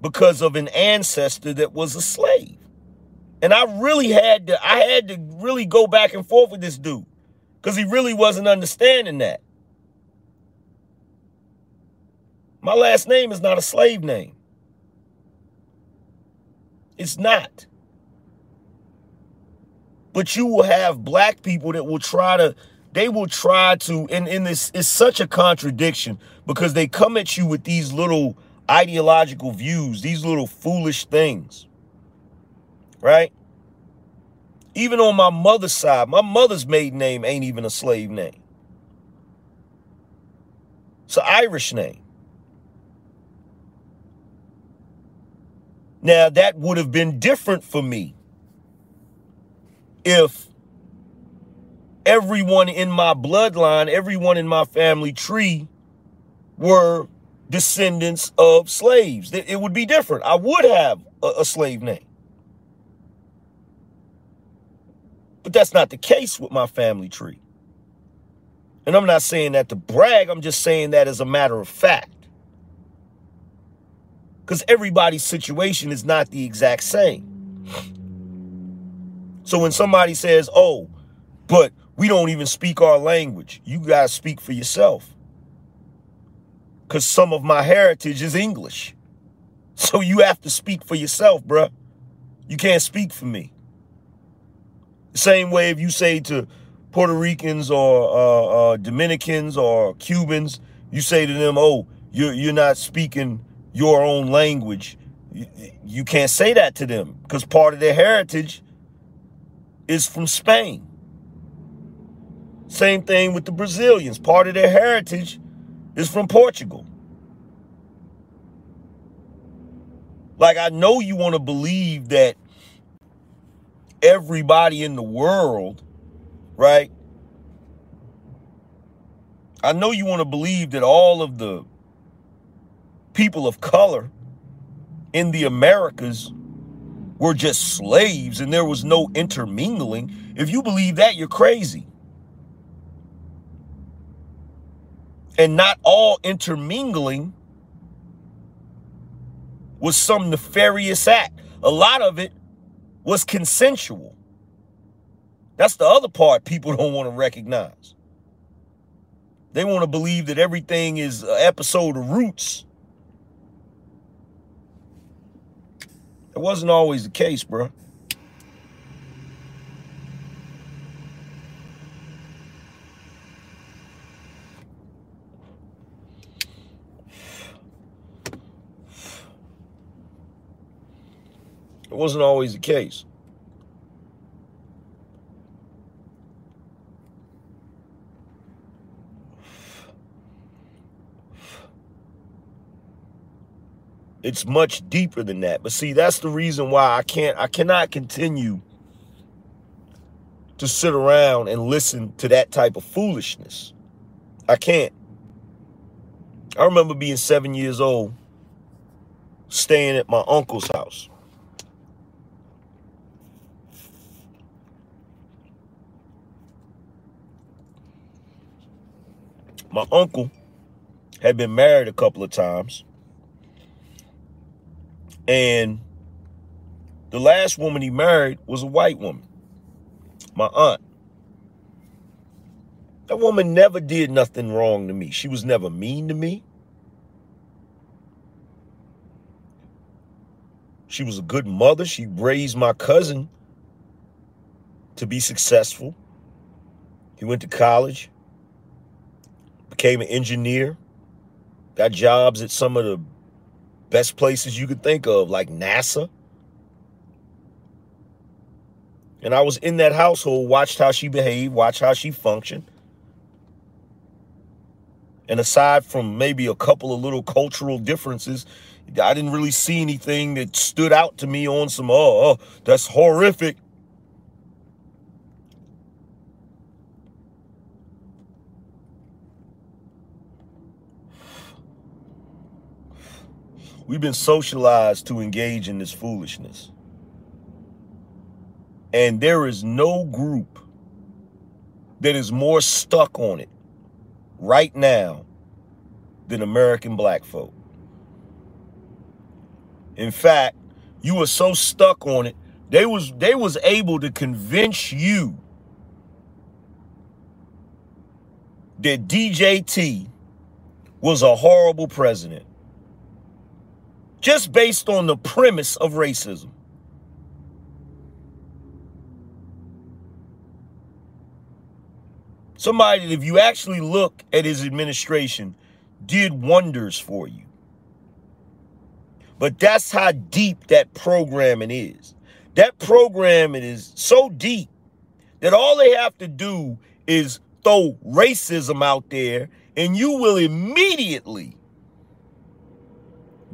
because of an ancestor that was a slave. And I really had to I had to really go back and forth with this dude cuz he really wasn't understanding that. My last name is not a slave name. It's not. But you will have black people that will try to, they will try to, and, and this is such a contradiction because they come at you with these little ideological views, these little foolish things. Right? Even on my mother's side, my mother's maiden name ain't even a slave name. It's an Irish name. Now, that would have been different for me if everyone in my bloodline, everyone in my family tree were descendants of slaves. It would be different. I would have a, slave name. But that's not the case with my family tree. And I'm not saying that to brag, I'm just saying that as a matter of fact. Because everybody's situation is not the exact same. So when somebody says, oh, but we don't even speak our language, you guys speak for yourself. Because some of my heritage is English. So you have to speak for yourself, bruh. You can't speak for me. Same way if you say to Puerto Ricans or uh, uh, Dominicans or Cubans, you say to them, oh, you're, you're not speaking your own language. You, you can't say that to them because part of their heritage is from Spain. Same thing with the Brazilians. Part of their heritage is from Portugal. Like, I know you want to believe that everybody in the world, right? I know you want to believe that all of the people of color in the Americas were just slaves and there was no intermingling. If you believe that, you're crazy. And not all intermingling was some nefarious act. A lot of it was consensual. That's the other part people don't want to recognize. They want to believe that everything is an episode of Roots. It wasn't always the case, bro. It wasn't always the case. It's much deeper than that. But see, that's the reason why I can't I cannot continue to sit around and listen to that type of foolishness. I can't. I remember being 7 years old staying at my uncle's house. My uncle had been married a couple of times. And the last woman he married was a white woman, my aunt. That woman never did nothing wrong to me. She was never mean to me. She was a good mother. She raised my cousin to be successful. He went to college, became an engineer, got jobs at some of the best places you could think of, like NASA. And I was in that household, watched how she behaved, watched how she functioned. And aside from maybe a couple of little cultural differences, I didn't really see anything that stood out to me on some, oh, oh that's horrific. We've been socialized to engage in this foolishness. And there is no group that is more stuck on it right now than American black folk. In fact, you were so stuck on it, they was they was able to convince you that DJT was a horrible president just based on the premise of racism. Somebody that if you actually look at his administration, did wonders for you. But that's how deep that programming is. That programming is so deep that all they have to do is throw racism out there and you will immediately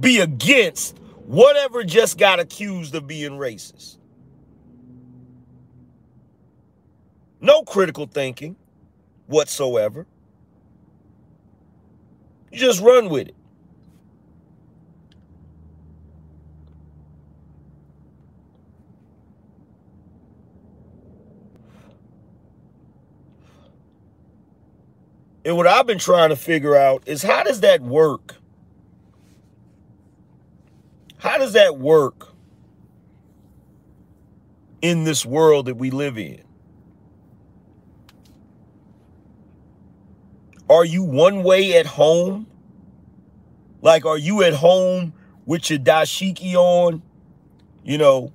be against whatever just got accused of being racist. No critical thinking whatsoever. You just run with it. And what I've been trying to figure out is how does that work? How does that work in this world that we live in? Are you one way at home? Like, are you at home with your dashiki on? You know,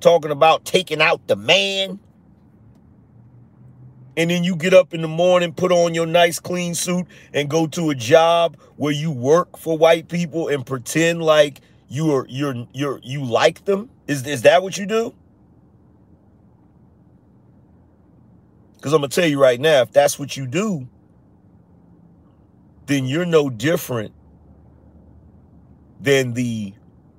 talking about taking out the man. And then you get up in the morning, put on your nice clean suit, and go to a job where you work for white people and pretend like you are you're you're you like them. Is is that what you do? Because I'm gonna tell you right now, if that's what you do, then you're no different than the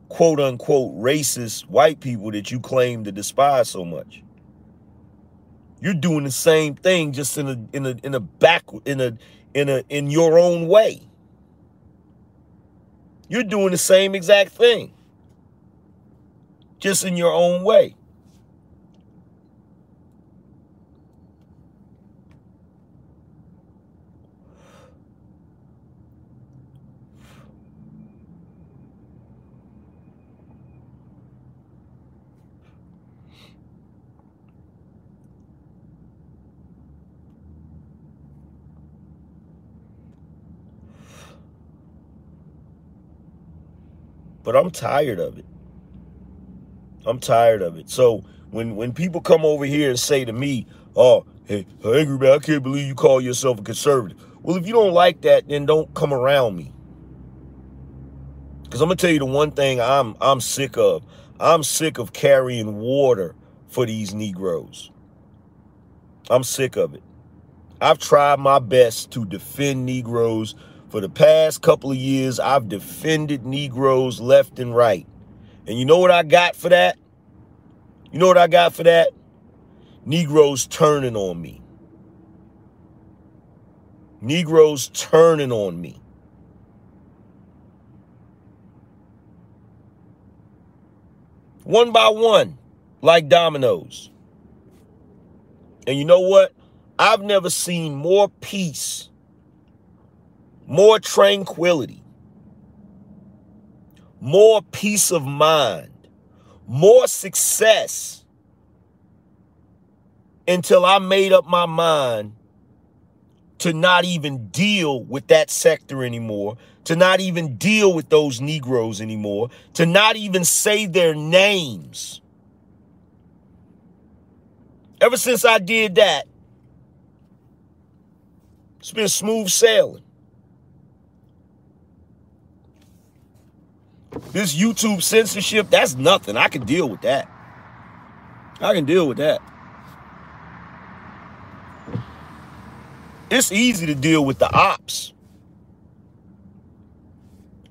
quote unquote racist white people that you claim to despise so much. You're doing the same thing just in a in a in a back in a in a in your own way. You're doing the same exact thing. Just in your own way. But I'm tired of it. I'm tired of it. So when when people come over here and say to me, "Oh, hey, angry man, I can't believe you call yourself a conservative." Well, if you don't like that, then don't come around me. Because I'm gonna tell you the one thing I'm I'm sick of. I'm sick of carrying water for these Negroes. I'm sick of it. I've tried my best to defend Negroes for the past couple of years, I've defended Negroes left and right. And you know what I got for that? You know what I got for that? Negroes turning on me. Negroes turning on me. One by one, like dominoes. And you know what? I've never seen more peace more tranquility, more peace of mind, more success until I made up my mind to not even deal with that sector anymore, to not even deal with those Negroes anymore, to not even say their names. Ever since I did that, it's been smooth sailing. This YouTube censorship, that's nothing. I can deal with that. I can deal with that. It's easy to deal with the ops.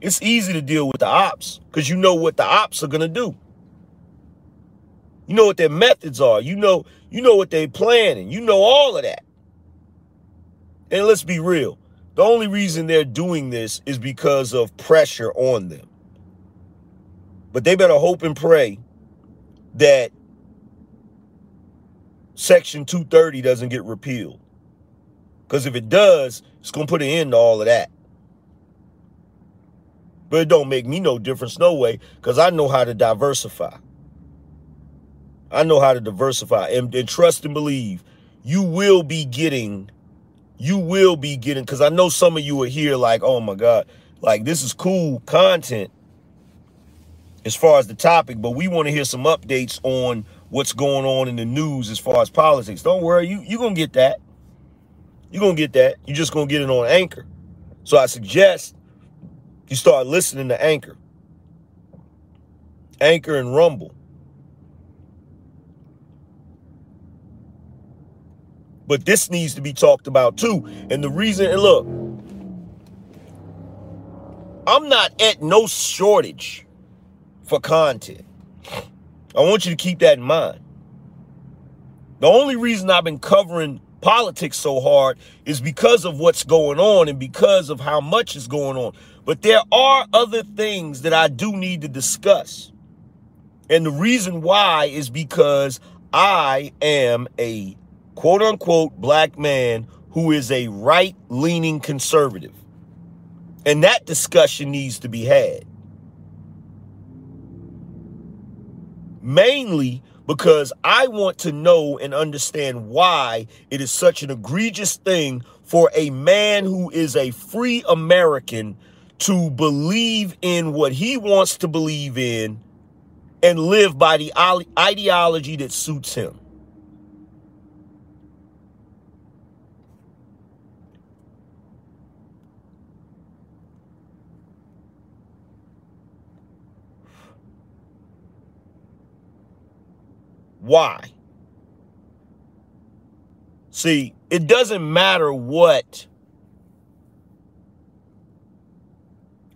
It's easy to deal with the ops because you know what the ops are gonna do. You know what their methods are. You know, you know what they're planning. You know all of that. And let's be real. The only reason they're doing this is because of pressure on them. But they better hope and pray that Section 230 doesn't get repealed. Because if it does, it's going to put an end to all of that. But it don't make me no difference no way because I know how to diversify. I know how to diversify and, and trust and believe you will be getting, you will be getting, because I know some of you are here like, oh my God, like this is cool content as far as the topic, but we want to hear some updates on what's going on in the news as far as politics. Don't worry, you you're gonna get that. You're gonna get that. You're just gonna get it on Anchor. So I suggest you start listening to Anchor. Anchor and Rumble. But this needs to be talked about too. And the reason, and look, I'm not at no shortage for content. I want you to keep that in mind. The only reason I've been covering politics so hard is because of what's going on and because of how much is going on. But there are other things that I do need to discuss. And the reason why is because I am a quote unquote black man who is a right leaning conservative. And that discussion needs to be had. Mainly because I want to know and understand why it is such an egregious thing for a man who is a free American to believe in what he wants to believe in and live by the ideology that suits him. Why? See, it doesn't matter what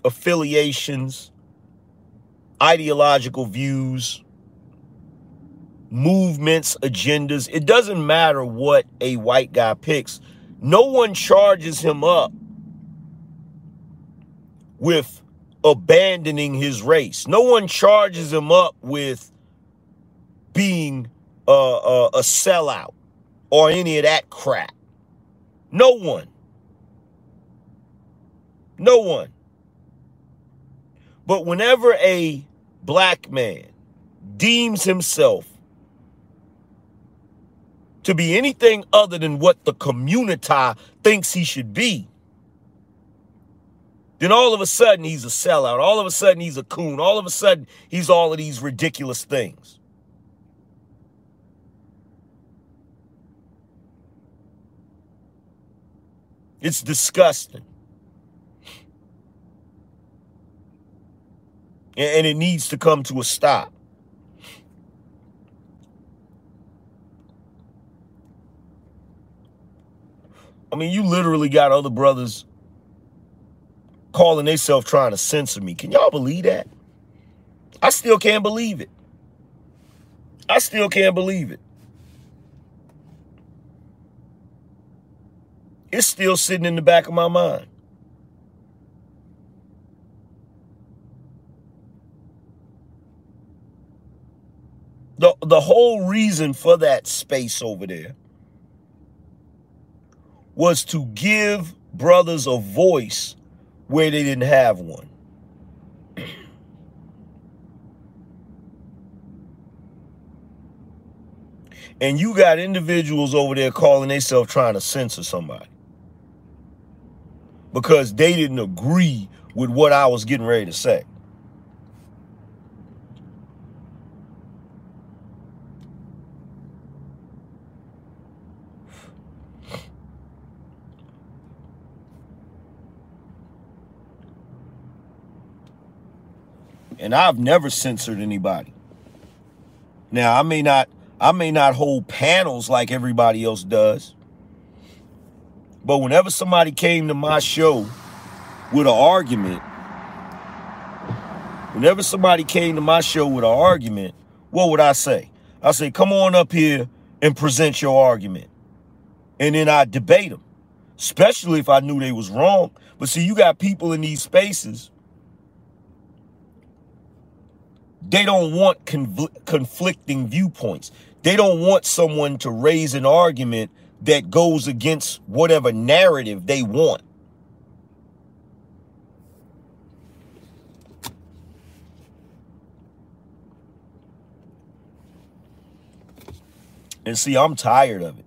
affiliations, ideological views, movements, agendas. It doesn't matter what a white guy picks. No one charges him up with abandoning his race. No one charges him up with being a, a, a sellout or any of that crap. No one. No one. But whenever a black man deems himself to be anything other than what the community thinks he should be, then all of a sudden he's a sellout. All of a sudden he's a coon. All of a sudden he's all of these ridiculous things. It's disgusting. And it needs to come to a stop. I mean, you literally got other brothers calling themselves trying to censor me. Can y'all believe that? I still can't believe it. I still can't believe it. It's still sitting in the back of my mind. The, the whole reason for that space over there was to give brothers a voice where they didn't have one. And you got individuals over there calling themselves trying to censor somebody because they didn't agree with what I was getting ready to say. And I've never censored anybody. Now, I may not I may not hold panels like everybody else does. But whenever somebody came to my show with an argument, whenever somebody came to my show with an argument, what would I say? I say, come on up here and present your argument. And then I debate them, especially if I knew they was wrong. But see, you got people in these spaces, they don't want conflicting viewpoints. They don't want someone to raise an argument that goes against whatever narrative they want. And see, I'm tired of it.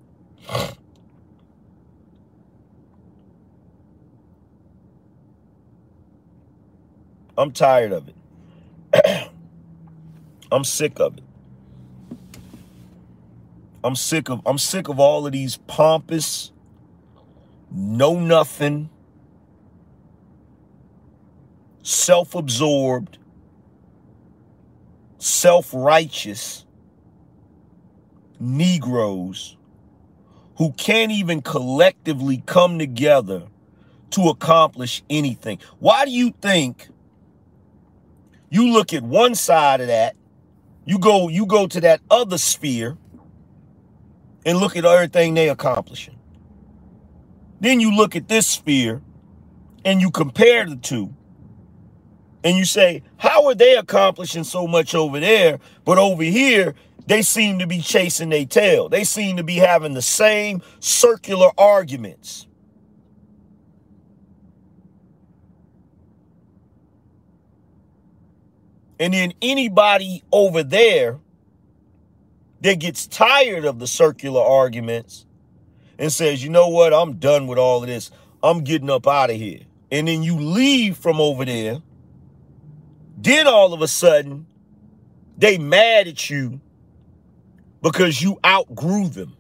I'm tired of it. I'm sick of it. I'm sick of I'm sick of all of these pompous, know nothing, self-absorbed, self-righteous Negroes who can't even collectively come together to accomplish anything. Why do you think you look at one side of that, you go you go to that other sphere and look at everything they accomplishing. Then you look at this sphere and you compare the two and you say, how are they accomplishing so much over there? But over here, they seem to be chasing their tail. They seem to be having the same circular arguments. And then anybody over there that gets tired of the circular arguments and says, you know what, I'm done with all of this. I'm getting up out of here. And then you leave from over there. Then all of a sudden, they mad at you because you outgrew them.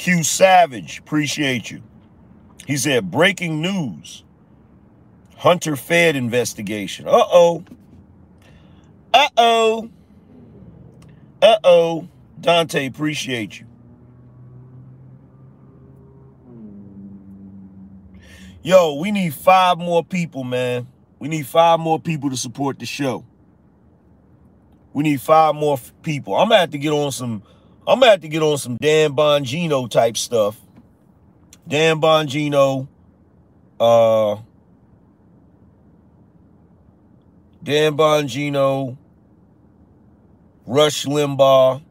Q Savage, appreciate you. He said, breaking news. Hunter Fed investigation. Uh-oh. Uh-oh. Uh-oh. Dante, appreciate you. Yo, we need five more people, man. We need five more people to support the show. We need five more people. I'm gonna have to get on some I'm gonna have to get on some Dan Bongino type stuff. Dan Bongino, uh, Dan Bongino, Rush Limbaugh,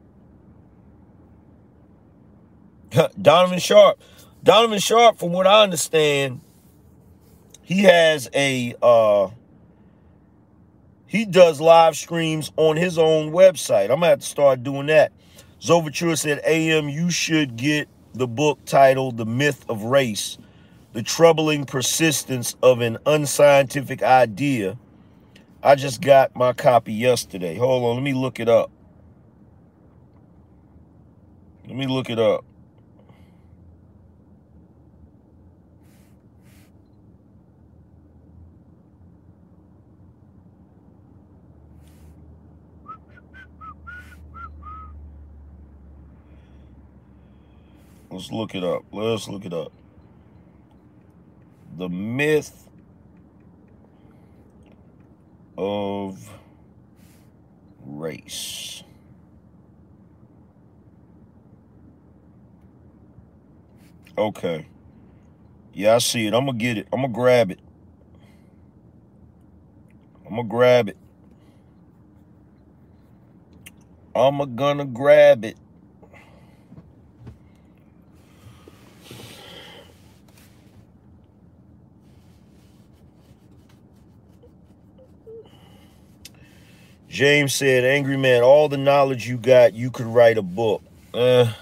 Donovan Sharp. Donovan Sharp, from what I understand, he has a uh he does live streams on his own website. I'm gonna have to start doing that. Zovature said, AM, you should get the book titled The Myth of Race, The Troubling Persistence of an Unscientific Idea. I just got my copy yesterday. Hold on, let me look it up. Let me look it up. Let's look it up. Let's look it up. The myth of race. Okay. Yeah, I see it. I'm going to get it. I'm going to grab it. I'm going to grab it. I'm going to grab it. James said, Angry man, all the knowledge you got, you could write a book. Uh,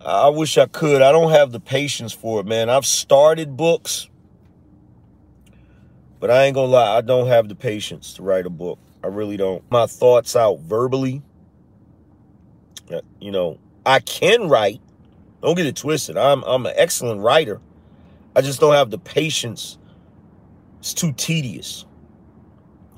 I wish I could. I don't have the patience for it, man. I've started books, but I ain't gonna lie, I don't have the patience to write a book. I really don't. My thoughts out verbally. Uh, you know, I can write. Don't get it twisted. I'm I'm an excellent writer. I just don't have the patience. It's too tedious.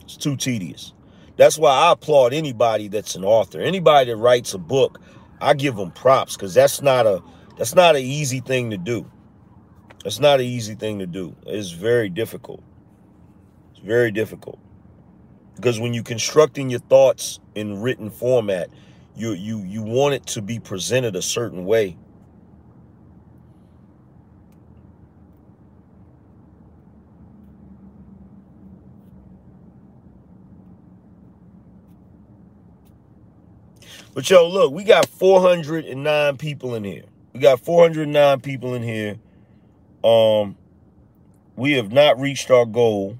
It's too tedious. That's why I applaud anybody that's an author. Anybody that writes a book, I give them props because that's not a that's not an easy thing to do. It's not an easy thing to do. It's very difficult. It's very difficult. Because when you're constructing your thoughts in written format, you you you want it to be presented a certain way. But yo, look, we got 409 people in here. We got 409 people in here. Um, we have not reached our goal.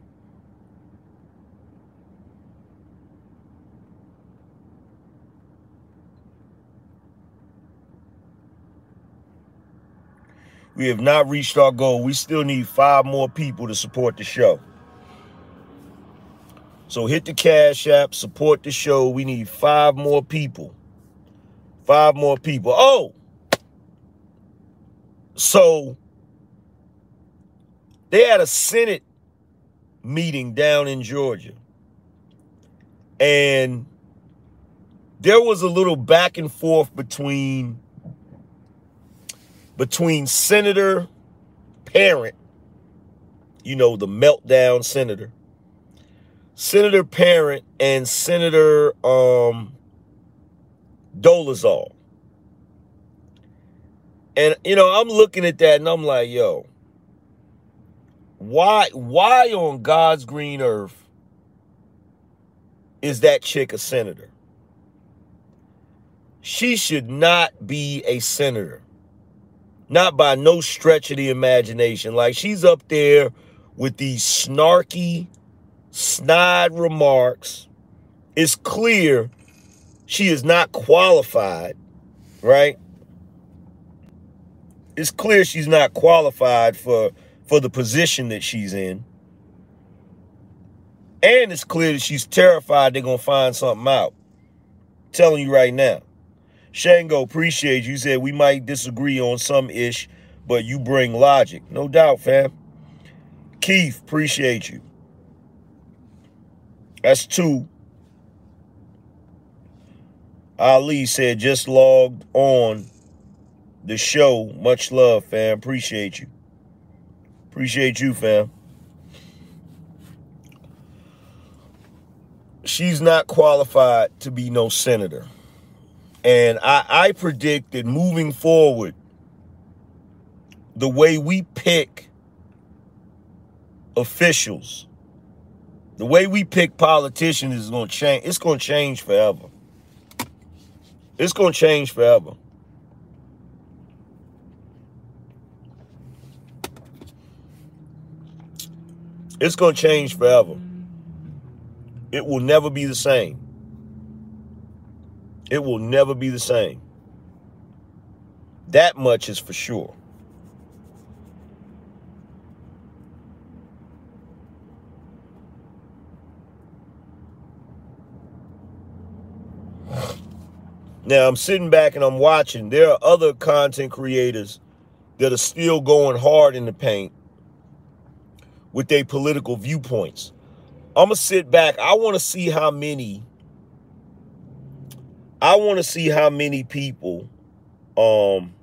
We have not reached our goal. We still need five more people to support the show. So hit the Cash App, support the show. We need five more people. Five more people. Oh! So they had a Senate meeting down in Georgia. And there was a little back and forth between between Senator Parent, you know, the meltdown senator, Senator Parent and Senator um Dolezal. And you know, I'm looking at that and I'm like, yo, why why on God's green earth is that chick a senator? she should not be a senator. Not by no stretch of the imagination. Like she's up there with these snarky, snide remarks. It's clear she is not qualified, right? It's clear she's not qualified for for the position that she's in. And it's clear that she's terrified they're gonna find something out. I'm telling you right now. Shango, appreciate you. Said we might disagree on some ish, but you bring logic. No doubt, fam. Keith, appreciate you. That's two. Ali said just logged on the show. Much love, fam. Appreciate you. Appreciate you, fam. She's not qualified to be no senator. And I, I predict that moving forward, the way we pick officials, the way we pick politicians is going to change. It's going to change forever. It's going to change forever. It's going to change forever. It will never be the same. It will never be the same. That much is for sure. Now I'm sitting back and I'm watching. There are other content creators that are still going hard in the paint with their political viewpoints. I'm gonna sit back. I want to see how many I want to see how many people um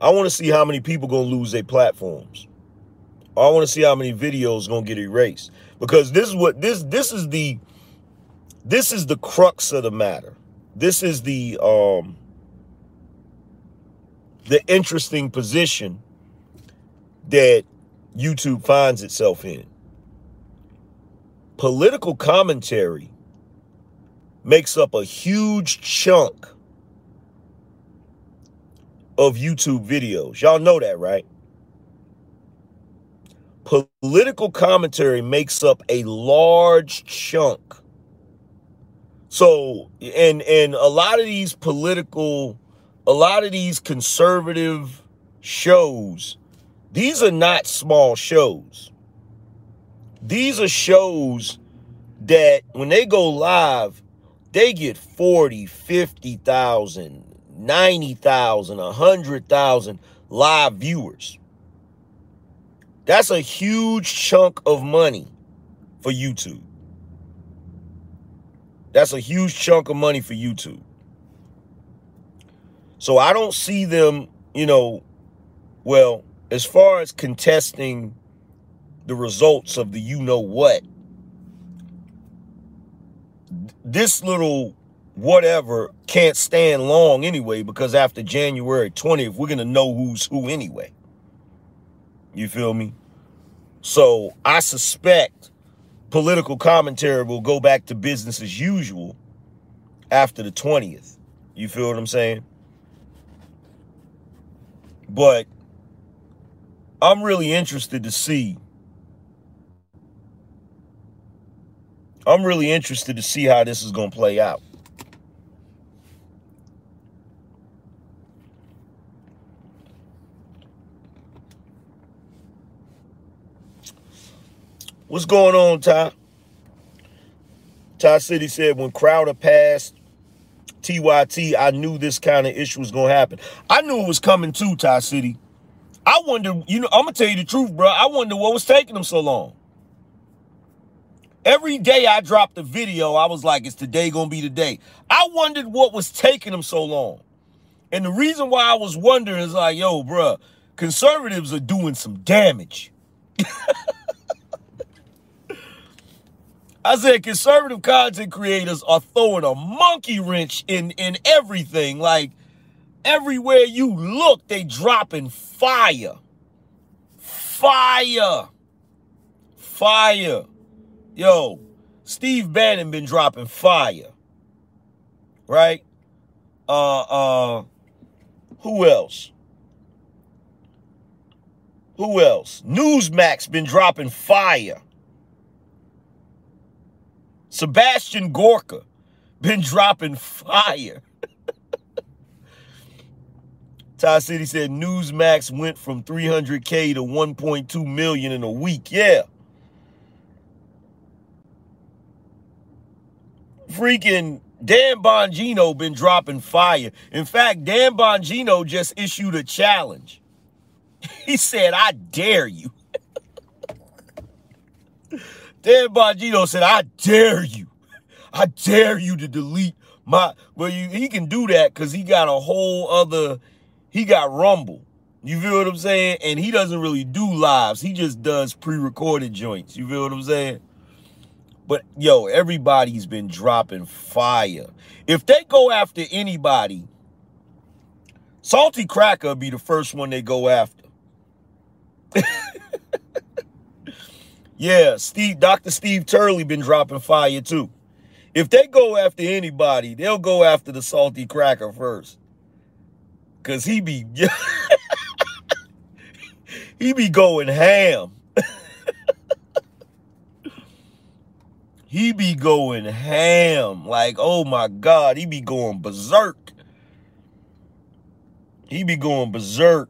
I want to see how many people to lose their platforms. I want to see how many videos to get erased because this is what this this is the this is the crux of the matter. This is the um the interesting position that YouTube finds itself in political commentary makes up a huge chunk of YouTube videos. Y'all know that, right? Political commentary makes up a large chunk. So, and and a lot of these political a lot of these conservative shows, these are not small shows. These are shows that when they go live, they get 40, 50,000, 90,000, 100,000 live viewers. That's a huge chunk of money for YouTube. That's a huge chunk of money for YouTube. So I don't see them, you know, well, as far as contesting the results of the you know what. This little whatever can't stand long anyway because after January 20th, we're going to know who's who anyway. You feel me? So I suspect political commentary will go back to business as usual after the 20th. You feel what I'm saying? But I'm really interested to see I'm really interested to see how this is going to play out. What's going on, Ty? Ty City said when Crowder passed TYT, I knew this kind of issue was going to happen. I knew it was coming too, Ty City. I wonder, you know, I'm going to tell you the truth, bro. I wonder what was taking them so long. Every day I dropped a video, I was like, is today going to be the day? I wondered what was taking them so long. And the reason why I was wondering is like, yo, bro, conservatives are doing some damage. I said conservative content creators are throwing a monkey wrench in, in everything. Like everywhere you look, they dropping fire. Fire. Fire. Yo, Steve Bannon been dropping fire. Right? Uh uh who else? Who else? Newsmax been dropping fire. Sebastian Gorka been dropping fire. Ty City said Newsmax went from 300K to 1.2 million in a week. Yeah. Freaking Dan Bongino been dropping fire. In fact, Dan Bongino just issued a challenge. He said, I dare you. Dan Bongino said, I dare you. I dare you to delete my well you he can do that because he got a whole other he got rumble. You feel what I'm saying? And he doesn't really do lives. He just does pre-recorded joints. You feel what I'm saying? But yo, everybody's been dropping fire. If they go after anybody, Salty Cracker be the first one they go after. yeah, Steve, Dr. Steve Turley been dropping fire too. If they go after anybody, they'll go after the Salty Cracker first. Cause he be he be going ham. he be going ham. Like, oh my God, he be going berserk. He be going berserk.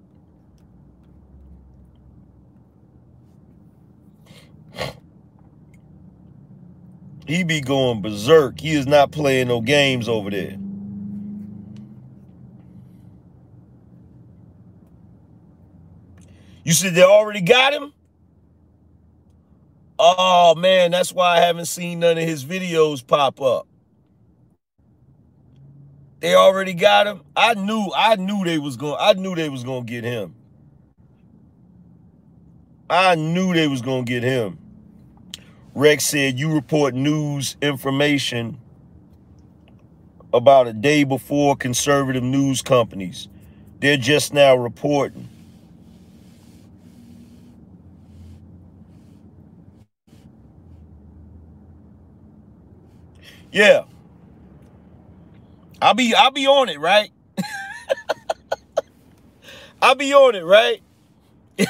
He be going berserk. He is not playing no games over there. You said they already got him? Oh man, that's why I haven't seen none of his videos pop up. They already got him. I knew I knew they was going I knew they was going to get him. I knew they was going to get him. Rex said you report news information about a day before conservative news companies. They're just now reporting. Yeah. I'll be I'll be on it, right? I'll be on it, right?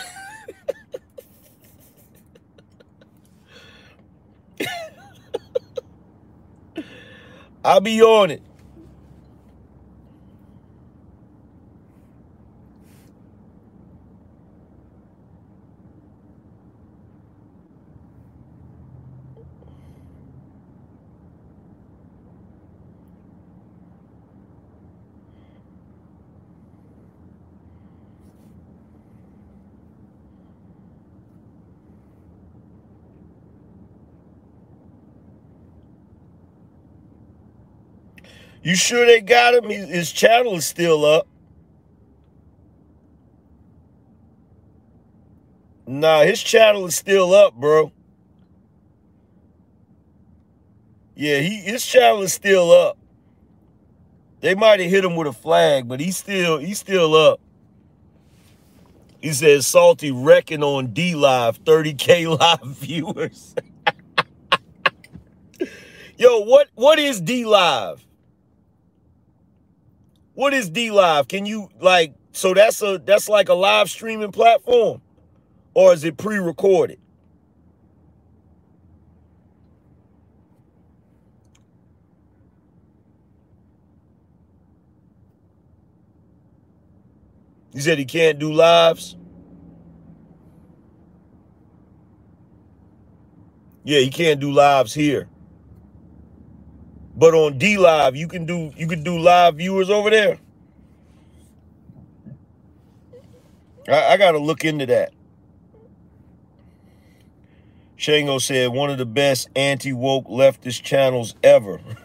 I'll be on it. You sure they got him? His channel is still up. Nah, his channel is still up, bro. Yeah, he his channel is still up. They might have hit him with a flag, but he's still he's still up. He says salty wrecking on D Live, 30k live viewers. Yo, what what is D Live? What is D Live? Can you like so that's a that's like a live streaming platform or is it pre-recorded? You said he can't do lives? Yeah, he can't do lives here. But on D Live, you can do you can do live viewers over there. I, I gotta look into that. Shango said one of the best anti-woke leftist channels ever.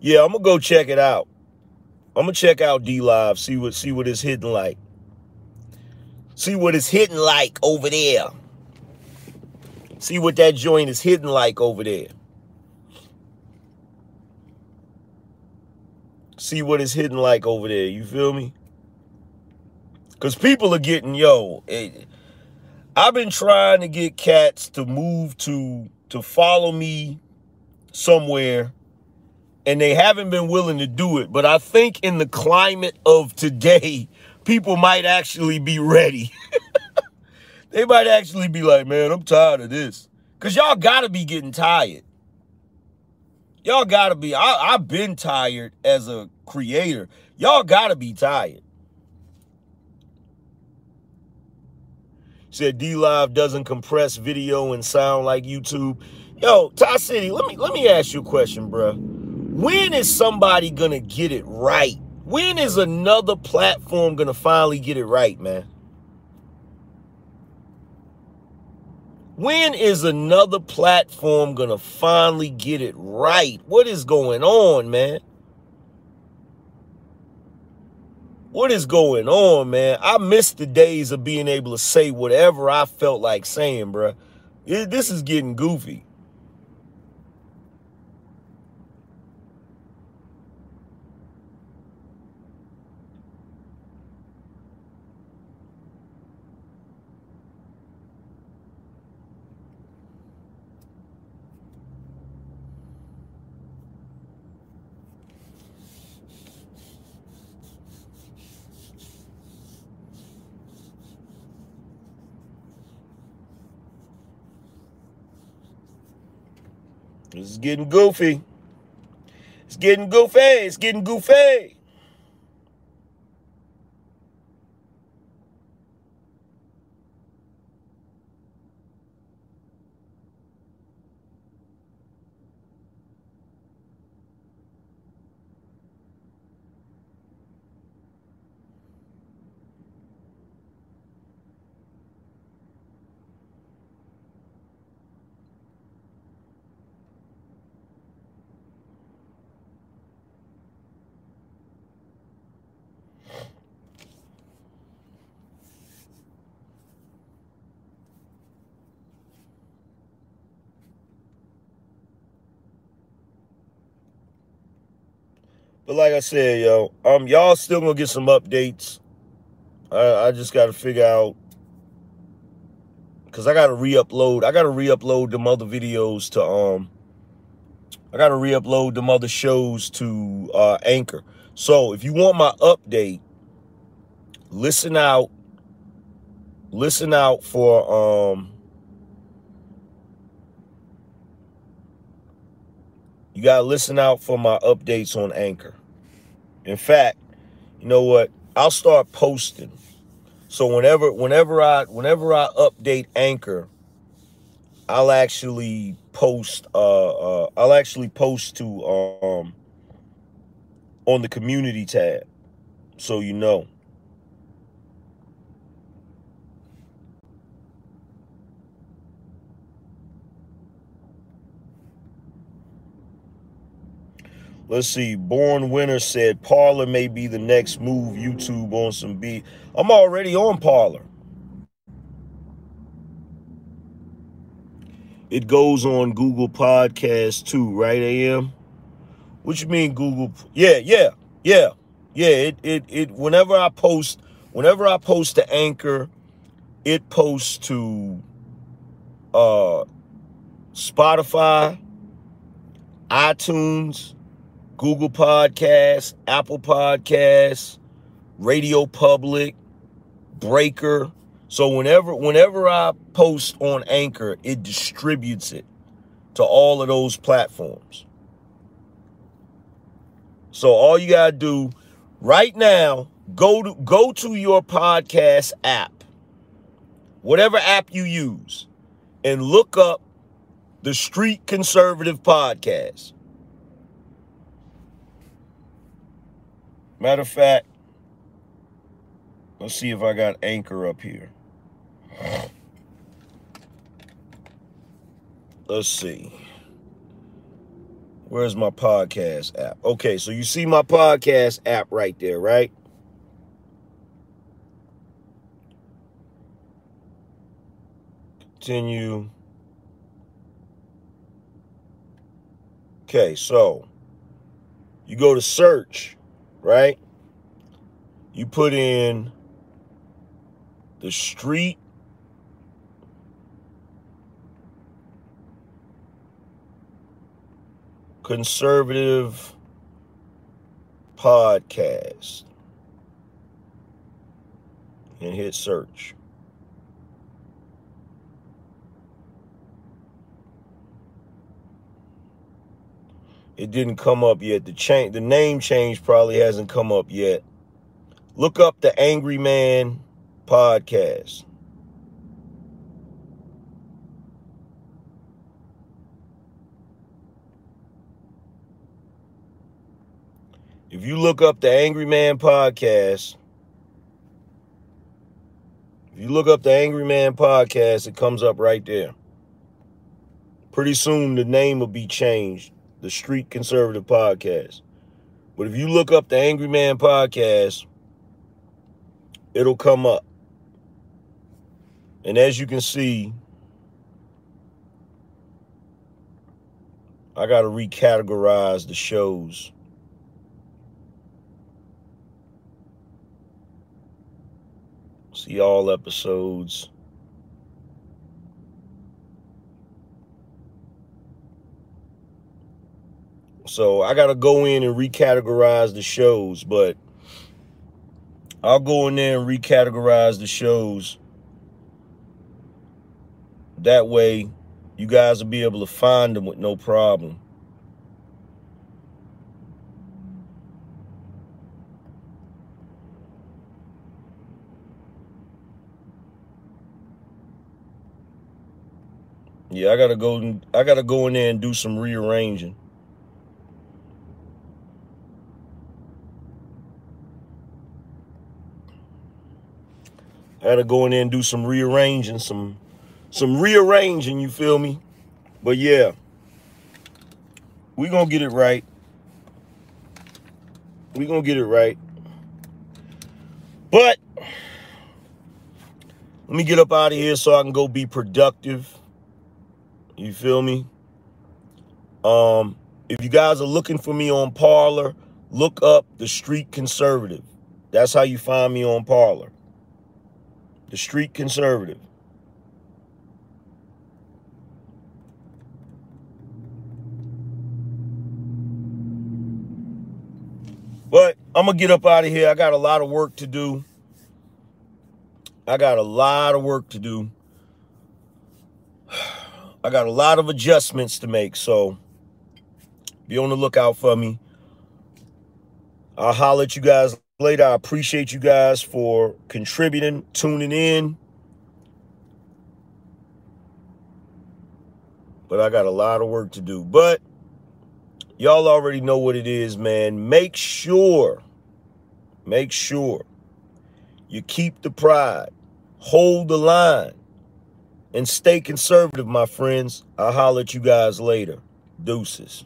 yeah, I'm gonna go check it out. I'm gonna check out D Live, see what see what it's hitting like. See what it's hitting like over there. See what that joint is hidden like over there. See what it's hidden like over there. You feel me? Because people are getting, yo, it, I've been trying to get cats to move to to follow me somewhere and they haven't been willing to do it. But I think in the climate of today, people might actually be ready. they might actually be like, man, I'm tired of this. Because y'all got to be getting tired. Y'all got to be. I, I've been tired as a creator. Y'all got to be tired. Said D Live doesn't compress video and sound like YouTube. Yo, Ty City, let me let me ask you a question, bro. When is somebody gonna get it right? When is another platform gonna finally get it right, man? When is another platform gonna finally get it right? What is going on, man? What is going on, man? I miss the days of being able to say whatever I felt like saying, bro. This is getting goofy. This is getting goofy. It's getting goofy. It's getting goofy. Like I said, yo, um, y'all still gonna get some updates. I, I just gotta figure out because I gotta re-upload. I gotta re-upload them other videos to um. I gotta re-upload them other shows to uh, Anchor. So if you want my update, listen out. Listen out for um. You gotta listen out for my updates on Anchor. In fact, you know what? I'll start posting. So whenever whenever I whenever I update Anchor, I'll actually post uh, uh I'll actually post to um on the community tab so you know. Let's see. Born Winner said Parler may be the next move. YouTube on some beat. I'm already on Parler. It goes on Google Podcast too, right, AM? What you mean Google? Yeah, yeah, yeah, yeah. It it it. Whenever I post, whenever I post to Anchor, it posts to uh Spotify, iTunes Google Podcasts, Apple Podcasts, Radio Public, Breaker. So whenever whenever I post on Anchor, it distributes it to all of those platforms. So all you got to do right now, go to go to your podcast app. Whatever app you use and look up the Street Conservative Podcast. Matter of fact, let's see if I got Anchor up here. Let's see. Where's my podcast app? Okay, so you see my podcast app right there, right? Continue. Okay, so you go to search right? You put in the street conservative podcast and hit search. It didn't come up yet. The change, the name change probably hasn't come up yet. Look up the Angry Man podcast. If you look up the Angry Man podcast, if you look up the Angry Man podcast, it comes up right there. Pretty soon the name will be changed the Street Conservative Podcast. But if you look up the Angry Man Podcast, it'll come up. And as you can see, I got to recategorize the shows. See all episodes. So I got to go in and recategorize the shows, but I'll go in there and recategorize the shows. That way, you guys will be able to find them with no problem. Yeah, I gotta go. I gotta go in there and do some rearranging. I had to go in there and do some rearranging, some some rearranging, you feel me? But yeah, we gonna get it right. We gonna get it right. But let me get up out of here so I can go be productive. You feel me? Um, if you guys are looking for me on Parler, look up the Street Conservative. That's how you find me on Parler the street conservative. But I'm going to get up out of here. I got a lot of work to do. I got a lot of work to do. I got a lot of adjustments to make. So be on the lookout for me. I'll holler at you guys later. I appreciate you guys for contributing, tuning in. But I got a lot of work to do. But y'all already know what it is, man. Make sure, make sure you keep the pride, hold the line, and stay conservative, my friends. I'll holler at you guys later. Deuces.